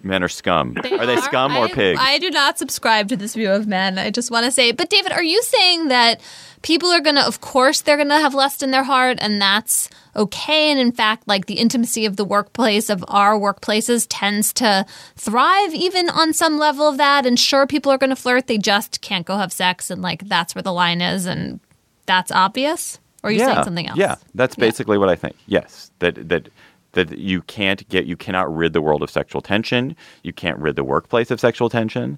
Men are scum. are they scum or I, pigs? I do not subscribe to this view of men. I just want to say, but David, are you saying that people are going to, of course, they're going to have lust in their heart, and that's okay? And in fact, like the intimacy of the workplace, of our workplaces, tends to thrive even on some level of that. And sure, people are going to flirt, they just can't go have sex, and like that's where the line is, and that's obvious? Or are you yeah. saying something else? Yeah, that's Yeah. basically what I think. Yes, that that that you can't get you cannot rid the world of sexual tension. You can't rid the workplace of sexual tension,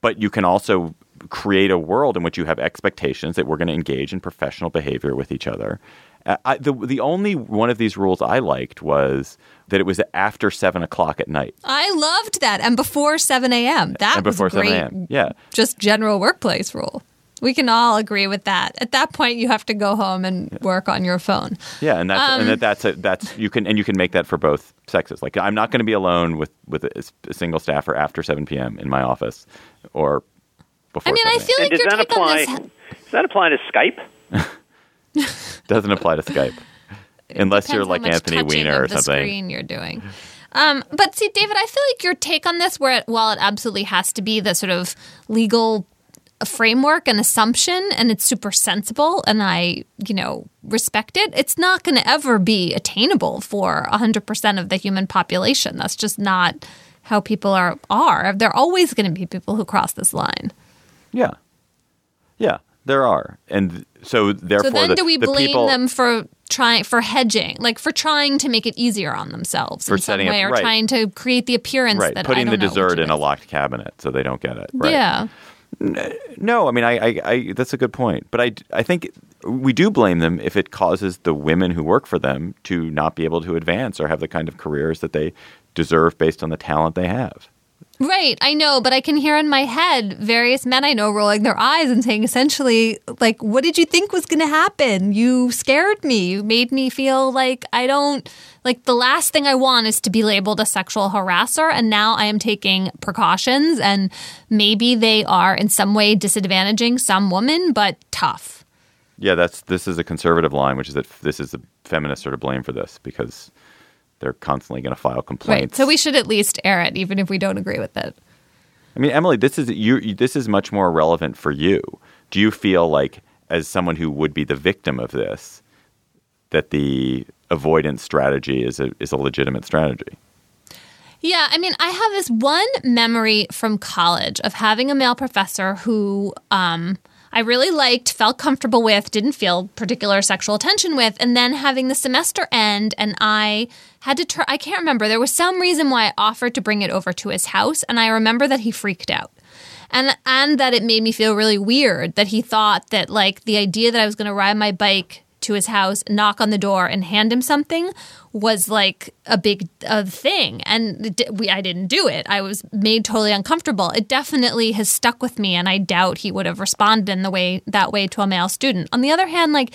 but you can also create a world in which you have expectations that we're going to engage in professional behavior with each other. Uh, I, the the only one of these rules I liked was that it was after seven o'clock at night I loved that. And before 7 a.m. That and before was seven a.m. Yeah, just general workplace rule. We can all agree with that. At that point, you have to go home and work on your phone. Yeah, and that's Um, and that, that's a, that's you can and you can make that for both sexes. Like I'm not going to be alone with with a, a single staffer after 7 p.m. in my office or before. I mean, I 7 feel like does your that take on apply? this Does that apply to Skype? doesn't apply to Skype unless you're like Anthony Weiner or the something. Screen you're doing. Um, but see, David, I feel like your take on this, where it, while it absolutely has to be the sort of legal framework and assumption, and it's super sensible, and I, you know, respect it. It's not going to ever be attainable for 100% of the human population. That's just not how people are. Are there are always going to be people who cross this line? Yeah, yeah, there are, and so therefore, So then, the, do we the blame people, them for trying for hedging, like for trying to make it easier on themselves For in some setting up- way, or right. trying to create the appearance right that putting the dessert in a locked cabinet so they don't get it? Right. Yeah, No, I mean, I, I, I, that's a good point. But I, I think we do blame them if it causes the women who work for them to not be able to advance or have the kind of careers that they deserve based on the talent they have. Right, I know, but I can hear in my head various men I know rolling their eyes and saying essentially, like, what did you think was going to happen? You scared me. You made me feel like I don't, like, the last thing I want is to be labeled a sexual harasser. And now I am taking precautions, and maybe they are in some way disadvantaging some woman, but tough. Yeah, that's this is a conservative line, which is that this is the feminists are to blame for this because they're constantly going to file complaints. Right. So we should at least air it, even if we don't agree with it. I mean, Emily, this is you. you- This is much more relevant for you. Do you feel like, as someone who would be the victim of this, that the avoidance strategy is a is a legitimate strategy? Yeah, I mean, I have this one memory from college of having a male professor who um, I really liked, felt comfortable with, didn't feel particular sexual tension with, and then having the semester end, and I had to. I can't remember. There was some reason why I offered to bring it over to his house, and I remember that he freaked out. And, and that it made me feel really weird that he thought that like the idea that I was going to ride my bike to his house, knock on the door, and hand him something was like a big uh, thing. And we, I didn't do it. I was made totally uncomfortable. It definitely has stuck with me, and I doubt he would have responded in the way that way to a male student. On the other hand, like.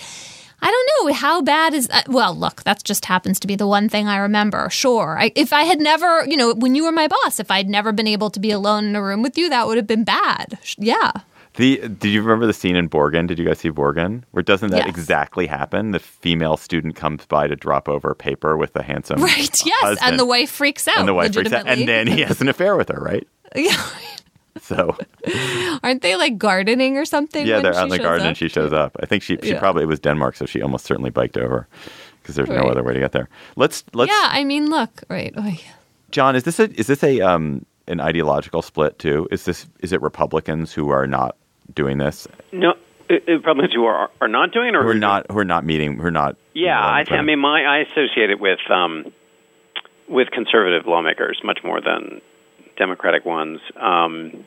I don't know how bad is that. Well, look, that just happens to be the one thing I remember. Sure, I, if I had never, you know, when you were my boss, if I'd never been able to be alone in a room with you, that would have been bad. Yeah. The did you remember the scene in Borgen? Did you guys see Borgen? Where doesn't that Yes. exactly happen? The female student comes by to drop over a paper with the handsome Right. Yes. husband, And the wife freaks out. and the wife freaks out, and then he has an affair with her, right? Yeah. So Aren't they like gardening or something? yeah, they're out in the garden up? and she shows up. I think she she Yeah. probably it was Denmark, so she almost certainly biked over because there's no other way to get there. Let's let's Yeah, I mean, look, right. Oy. John, is this a is this a um an ideological split too? Is this is it Republicans who are not doing this? No, uh, uh, Republicans who are are not doing it, or Who are not who are not meeting who are not Yeah, I, th- I mean, my I associate it with um, with conservative lawmakers much more than Democratic ones. Um,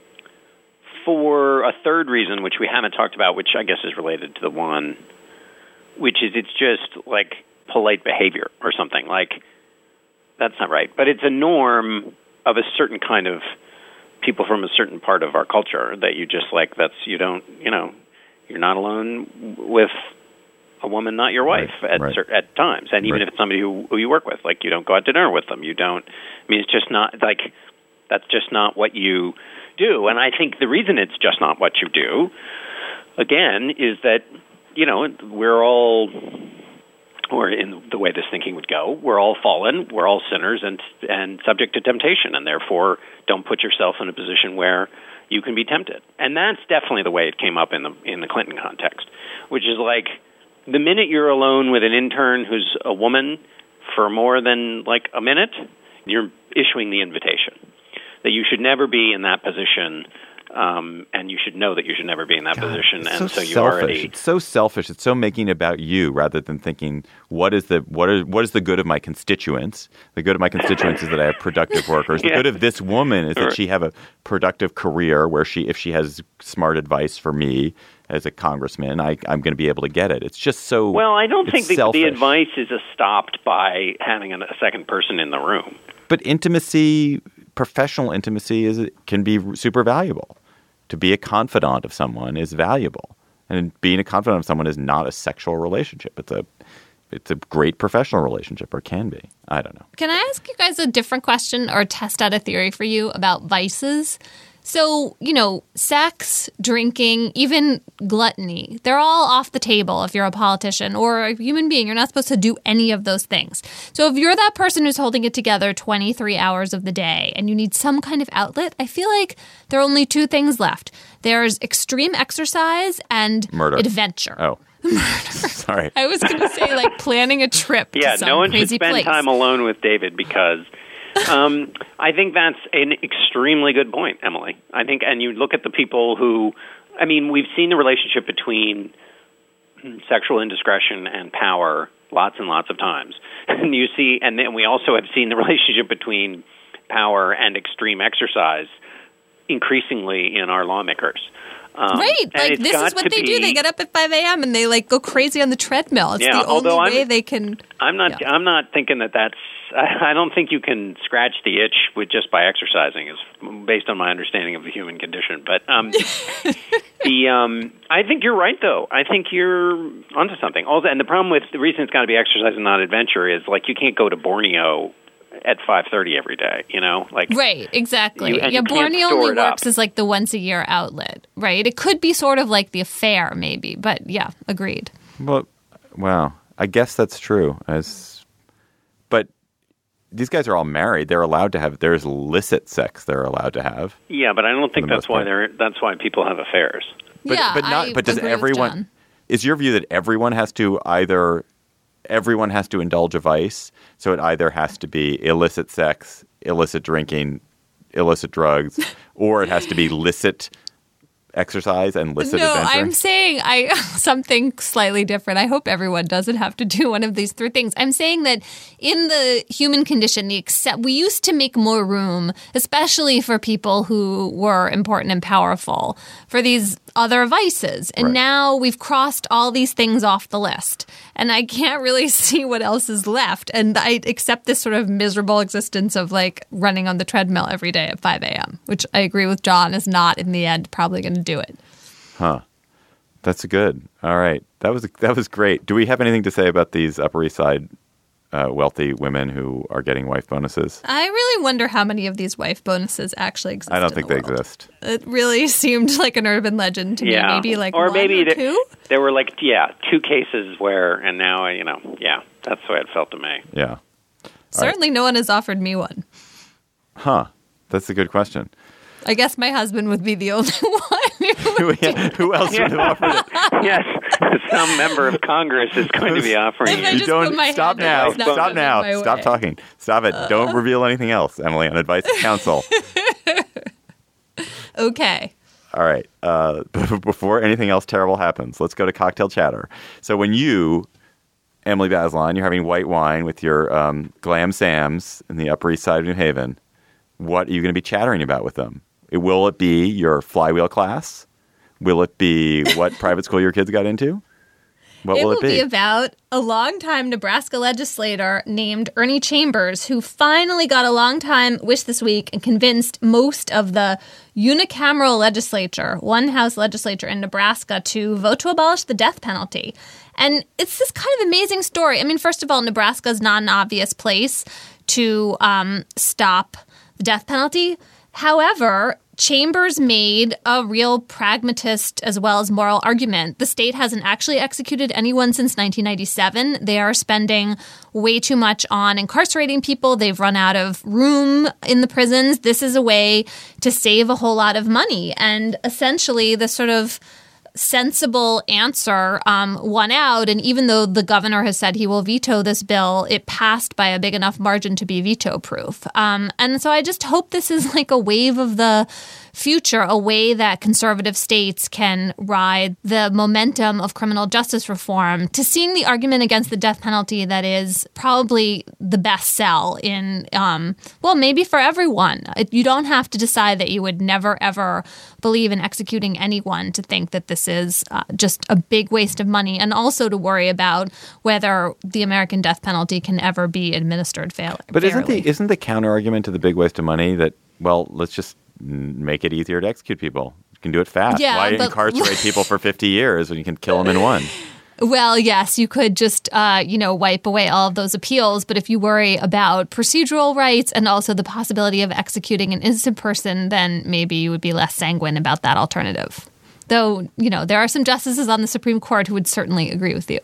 for a third reason, which we haven't talked about, which I guess is related to the one, which is it's just like polite behavior or something. Like that's not right, but it's a norm of a certain kind of people from a certain part of our culture that you just like. That's you don't you know you're not alone with a woman, not your wife, Right, at right. cer- at times, and even Right. if it's somebody who, who you work with, like you don't go out to dinner with them, you don't. I mean, it's just not like that's just not what you do. And I think the reason it's just not what you do, again, is that you know we're all, or in the way this thinking would go, we're all fallen, we're all sinners, and and subject to temptation, and therefore don't put yourself in a position where you can be tempted. And that's definitely the way it came up in the in the Clinton context, which is like the minute you're alone with an intern who's a woman for more than like a minute, you're issuing the invitation that you should never be in that position, um, and you should know that you should never be in that position, It's and so, so, you selfish. already It's so selfish. It's so making it about you rather than thinking what is the what is what is the good of my constituents. The good of my constituents is that I have productive workers. The Yeah. good of this woman is that she have a productive career where she if she has smart advice for me as a congressman, I, I'm going to be able to get it. It's just so Well, I don't think the, the advice is stopped by having a, a second person in the room. But intimacy, professional intimacy, is can be super valuable. To be a confidant of someone is valuable, and being a confidant of someone is not a sexual relationship. It's a it's a great professional relationship, or can be. I don't know. Can I ask you guys a different question or test out a theory for you about vices? So, you know, sex, drinking, even gluttony, they're all off the table if you're a politician or a human being. You're not supposed to do any of those things. So, if you're that person who's holding it together 23 hours of the day and you need some kind of outlet, I feel like there are only two things left there's extreme exercise and Murder. adventure. Oh, Murder. sorry. I was going to say, like, planning a trip Yeah, to some no one should spend place. time alone with David because um, I think that's an extremely good point, Emily. I think, and you look at the people who, I mean, we've seen the relationship between sexual indiscretion and power lots and lots of times, and you see, and then we also have seen the relationship between power and extreme exercise increasingly in our lawmakers. Um, right. Like this is what they do. They get up at 5 a.m. and they like go crazy on the treadmill. It's Yeah, the only although I'm- way they can. I'm not. Yeah. I'm not thinking that that's. I I don't think you can scratch the itch with just by exercising. Is based on my understanding of the human condition. But um, the um, I think you're right though. I think you're onto something. Also, and the problem with the reason it's got to be exercise and not adventure is like you can't go to Borneo at 5:30 every day. You know, like Right, exactly. You- yeah, Borneo only it up. works as like the once a year outlet, right? It could be sort of like the affair, maybe, but yeah, agreed. Well, wow. I guess that's true. As, but these guys are all married. They're allowed to have. There's illicit sex. They're allowed to have. yeah. But I don't think that's why part. they're. That's why people have affairs. But, yeah, but not. I but does everyone? Is your view that everyone has to either? Everyone has to indulge a vice. So it either has to be illicit sex, illicit drinking, illicit drugs, or it has to be licit exercise and listen. no, adventure. I'm saying I something slightly different. I hope everyone doesn't have to do one of these three things. I'm saying that in the human condition, the accept we used to make more room, especially for people who were important and powerful, for these other vices. And Right. now we've crossed all these things off the list. And I can't really see what else is left. And I accept this sort of miserable existence of like running on the treadmill every day at 5 a.m., which I agree with John is not in the end probably going to do it. Huh. That's good. All right, that was that was great. Do we have anything to say about these Upper East Side uh, wealthy women who are getting wife bonuses? I really wonder how many of these wife bonuses actually exist. I don't think the they world. exist. It really seemed like an urban legend to yeah, me. Maybe like or one maybe or there- two. There were like yeah, two cases where, and now you know, yeah, that's the way it felt to me. Yeah, Certainly, no one has offered me one. huh? That's a good question. I guess my husband would be the only one. who would who, who else would have offered it? yes, some member of Congress is going to be offering If I you. don't stop now. up, it's not Stop now. Stop way. talking. Stop it. don't reveal anything else, Emily, on advice of counsel. Okay. All right. Uh, before anything else terrible happens, let's go to cocktail chatter. So when you, Emily Bazelon, you're having white wine with your um, Glam Sams in the Upper East Side of New Haven, what are you going to be chattering about with them? Will it be your flywheel class? Will it be what private school your kids got into? What it will will it be? be about a longtime Nebraska legislator named Ernie Chambers, who finally got a long time wish this week and convinced most of the unicameral legislature, one house legislature in Nebraska, to vote to abolish the death penalty. And it's this kind of amazing story. I mean, first of all, Nebraska is not an obvious place to um, stop the death penalty. However, Chambers made a real pragmatist as well as moral argument. The state hasn't actually executed anyone since 1997. They are spending way too much on incarcerating people. They've run out of room in the prisons. This is a way to save a whole lot of money. And essentially, the sort of sensible answer um, won out. And even though the governor has said he will veto this bill, it passed by a big enough margin to be veto proof. Um, and so I just hope this is like a wave of the future, a way that conservative states can ride the momentum of criminal justice reform to seeing the argument against the death penalty that is probably the best sell in, um, well, maybe for everyone. You don't have to decide that you would never, ever believe in executing anyone to think that this is uh, just a big waste of money and also to worry about whether the American death penalty can ever be administered fairly. But isn't the isn't the counter argument to the big waste of money that well, let's just make it easier to execute people. You can do it fast. Yeah, Why but- incarcerate people for fifty years when you can kill them in one? Well, yes, you could just, uh, you know, wipe away all of those appeals. But if you worry about procedural rights and also the possibility of executing an innocent person, then maybe you would be less sanguine about that alternative. Though, you know, there are some justices on the Supreme Court who would certainly agree with you.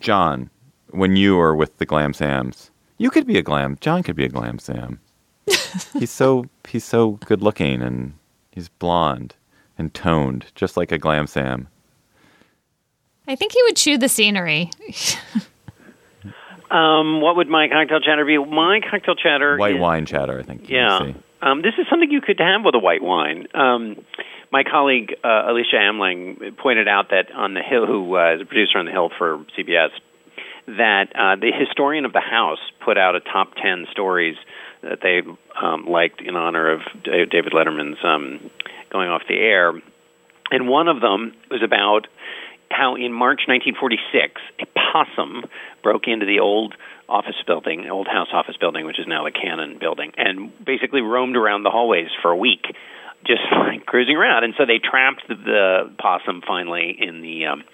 John, when you are with the Glam Sams, you could be a glam. John could be a glam Sam. he's so he's so good looking and he's blonde and toned, just like a glam Sam. I think he would chew the scenery. Um, what would my cocktail chatter be? My cocktail chatter White is, wine chatter, I think. Yeah. Um, this is something you could have with a white wine. Um, my colleague uh, Alicia Amling pointed out that on the Hill, who uh, is a producer on the Hill for CBS, that uh, the historian of the House put out a top ten stories that they um, liked in honor of David Letterman's um, going off the air. And one of them was about how in March 1946, a possum broke into the old office building, old house office building, which is now the Cannon building, and basically roamed around the hallways for a week, just like cruising around. And so they trapped the, the possum finally in the um,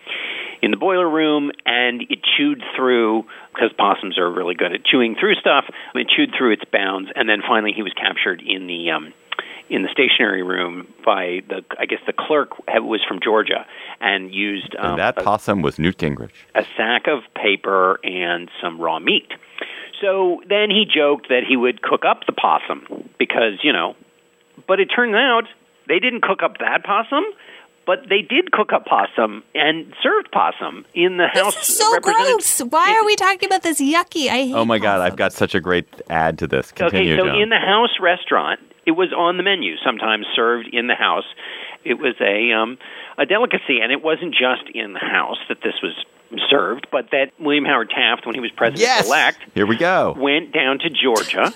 in the boiler room, and it chewed through because possums are really good at chewing through stuff. It chewed through its bounds, and then finally he was captured in the um, in the stationery room by the I guess the clerk was from Georgia and used um, and that a, possum was Newt Gingrich. a sack of paper and some raw meat. So then he joked that he would cook up the possum because you know, but it turns out they didn't cook up that possum. But they did cook up possum and served possum in the House. This is so gross. Why are we talking about this yucky? I hate Oh my God, I've got such a great add to this. Continue, okay, so John. in the house restaurant, it was on the menu, sometimes served in the house. It was a um, a delicacy, and it wasn't just in the house that this was served, but that William Howard Taft, when he was president yes, elect, here we go. went down to Georgia.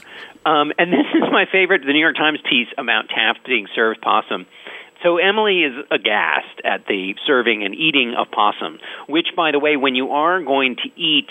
Um, and this is my favorite, the New York Times piece about Taft being served possum. So Emily is aghast at the serving and eating of possum, which, by the way, when you are going to eat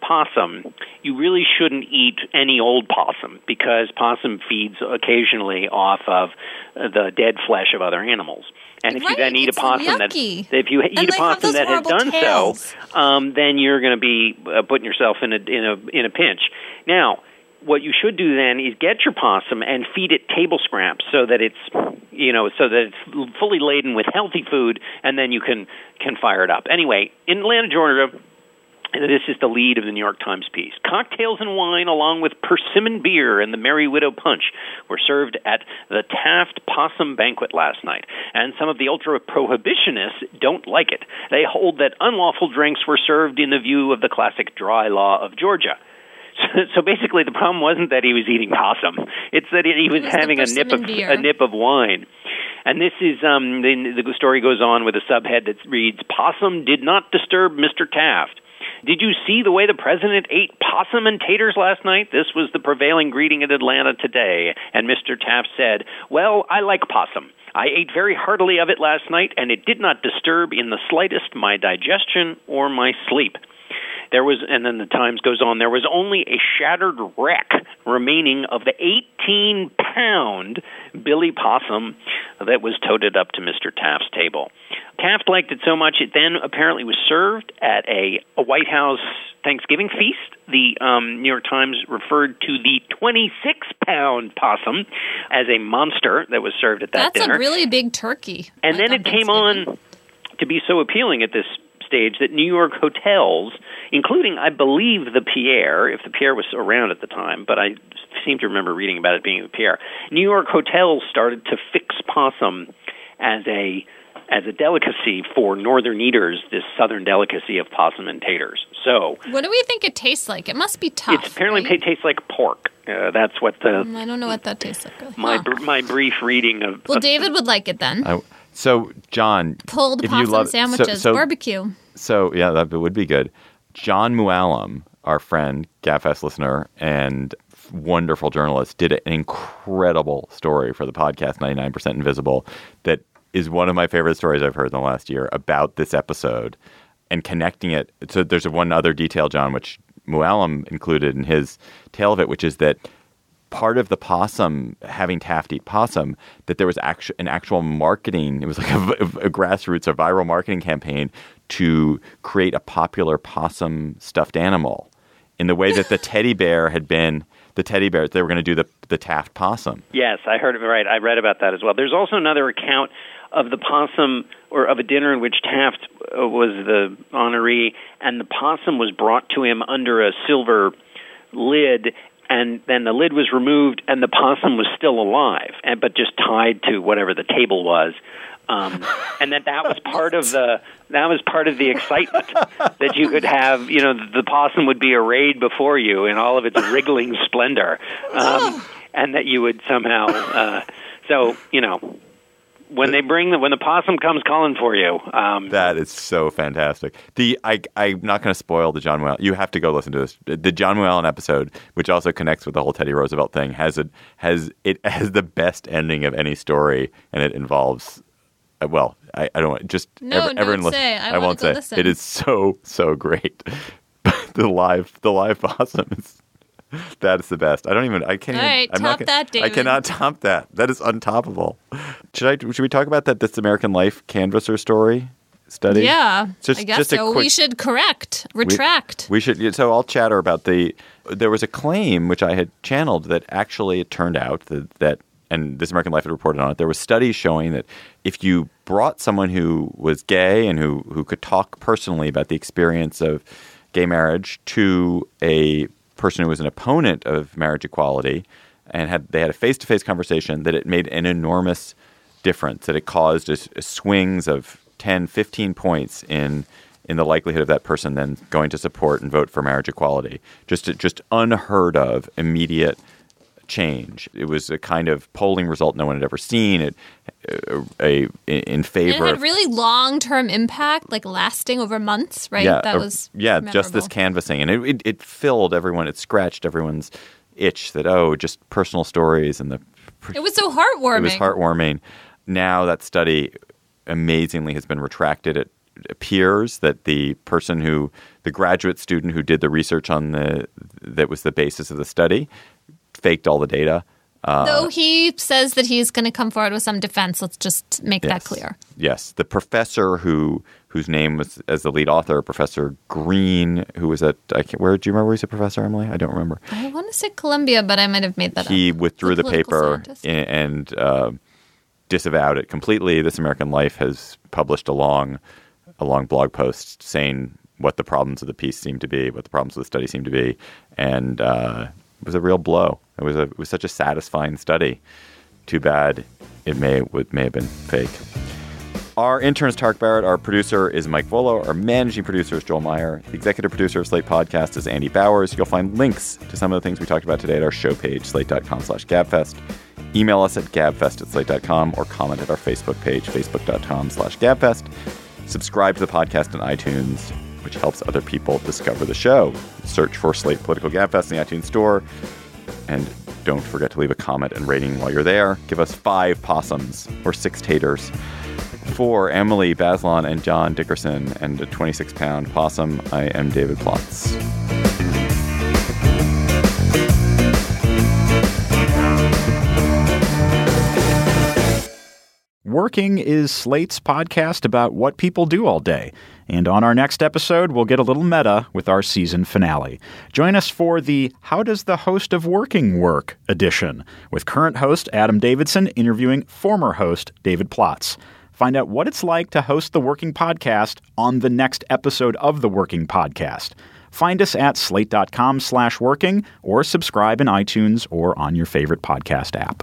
possum, you really shouldn't eat any old possum because possum feeds occasionally off of uh, the dead flesh of other animals. And if you then eat a possum that if you eat And a possum that has done tails. so, um, then you're going to be uh, putting yourself in a in a in a pinch. Now, what you should do then is get your possum and feed it table scraps so that it's you know so that it's fully laden with healthy food, and then you can can fire it up. Anyway, in Atlanta, Georgia. This is the lead of the New York Times piece. Cocktails and wine, along with persimmon beer and the Merry Widow Punch, were served at the Taft Possum Banquet last night. And some of the ultra prohibitionists don't like it. They hold that unlawful drinks were served in the view of the classic dry law of Georgia. So, so basically, the problem wasn't that he was eating possum; it's that he was was having a nip of beer. a nip of wine. And this is um, the, the story goes on with a subhead that reads: "Possum did not disturb Mr. Taft." Did you see the way the president ate possum and taters last night? This was the prevailing greeting in Atlanta today. And Mr. Taft said, Well, I like possum. I ate very heartily of it last night, and it did not disturb in the slightest my digestion or my sleep. There was, and then the Times goes on, there was only a shattered wreck remaining of the 18 pound Billy Possum that was toted up to Mr. Taft's table. Taft liked it so much it then apparently was served at a, a White House Thanksgiving feast. The um, New York Times referred to the 26 pound possum as a monster that was served at that That's dinner. a really big turkey. And then it came on to be so appealing at this stage that New York hotels, including, I believe, the Pierre, if the Pierre was around at the time, but I seem to remember reading about it being the Pierre. New York hotels started to fix possum as a as a delicacy for northern eaters, this southern delicacy of possum and taters. So What do we think it tastes like? It must be tough. it apparently right? tastes like pork. Uh, that's what the I don't know what that tastes like. Really. my br- my brief reading of. well, of- David would like it then. I- so, John, Pulled if possum you love sandwiches, so, barbecue. So yeah, that would be good. John Mooallem, our friend, GabFest listener, and wonderful journalist, did an incredible story for the podcast 99% Invisible that is one of my favorite stories I've heard in the last year about this episode and connecting it. So there's one other detail, John, which Mooallem included in his tale of it, which is that part of the possum having Taft eat possum that there was actu- an actual marketing it was like a, a grassroots a viral marketing campaign to create a popular possum stuffed animal in the way that the teddy bear had been the teddy bears they were going to do the the Taft possum Yes, I heard it right. I read about that as well. There's also another account of the possum or of a dinner in which Taft uh, was the honoree, and the possum was brought to him under a silver lid. And then the lid was removed, and the possum was still alive, and but just tied to whatever the table was. Um, and that that was part of the that was part of the excitement that you could have. You know, the possum would be arrayed before you in all of its wriggling splendor, um, and that you would somehow. Uh, so you know, when they bring the when the possum comes calling for you, um, that is so fantastic the I, i'm not going to spoil the john Mooallem. you have to go listen to this the john Mooallem episode which also connects with the whole teddy roosevelt thing has a has it has the best ending of any story and it involves uh, well, I, I don't want just No, ever- don't everyone lis- say. I I won't say. listen. It is so so great. the live the live possum is that is the best. I don't even. I can't. All even, right, not top gonna- that, I cannot top that. That is untoppable. Should I? Should we talk about that? This American Life canvasser story study. Yeah, Just- I guess so. we should correct, We- retract. We, should. So I'll chatter about the. There was a claim which I had channeled that actually it turned out that that and this American Life had reported on it. There was studies showing that if you brought someone who was gay and who who could talk personally about the experience of gay marriage to a person who was an opponent of marriage equality and had they had a face to face conversation that it made an enormous difference that it caused a, a swings of 10 15 points in in the likelihood of that person then going to support and vote for marriage equality. Just just unheard of immediate change it was a kind of polling result no one had ever seen it uh, a, in And it favor had really long term impact, like lasting over months, right? yeah, that uh, was yeah, just this canvassing, and it, it it filled everyone. It scratched everyone's itch that oh, just personal stories and the It was so heartwarming. it was heartwarming. Now that study amazingly has been retracted. It appears that the person who the graduate student who did the research on the that was the basis of the study faked all the data. Uh, Though he says that he's going to come forward with some defense. Let's just make that clear. Yes, the professor who whose name was as the lead author, Professor Green, who was at I can't, where do you remember? Where he's a professor, Emily? I don't remember. I want to say Columbia, but I might have made that he up. withdrew the, political paper scientist. and, and uh, disavowed it completely. This American Life has published a long, a long blog post saying what the problems of the piece seem to be, what the problems of the study seem to be, and uh, it was a real blow. It was a it was such a satisfying study. Too bad it may would may have been fake. Our intern is Tark Barrett. Our producer is Mike Vuolo. Our managing producer is Joel Meyer. The executive producer of Slate Podcast is Andy Bowers. You'll find links to some of the things we talked about today at our show page, slate.com slash gabfest. Email us at gabfest at slate.com or comment at our Facebook page, facebook.com slash gabfest. Subscribe to the podcast on iTunes, which helps other people discover the show. Search for Slate Political Gabfest in the iTunes Store. And don't forget to leave a comment and rating while you're there. Give us five possums or six taters. For Emily Bazelon and John Dickerson and a 26 pound possum, I am David Plotz. Working is Slate's podcast about what people do all day. And on our next episode, we'll get a little meta with our season finale. Join us for the How Does the Host of Working Work edition, with current host Adam Davidson interviewing former host David Plotz. Find out what it's like to host the Working Podcast on the next episode of the Working Podcast. Find us at slate.com slash working or subscribe in iTunes or on your favorite podcast app.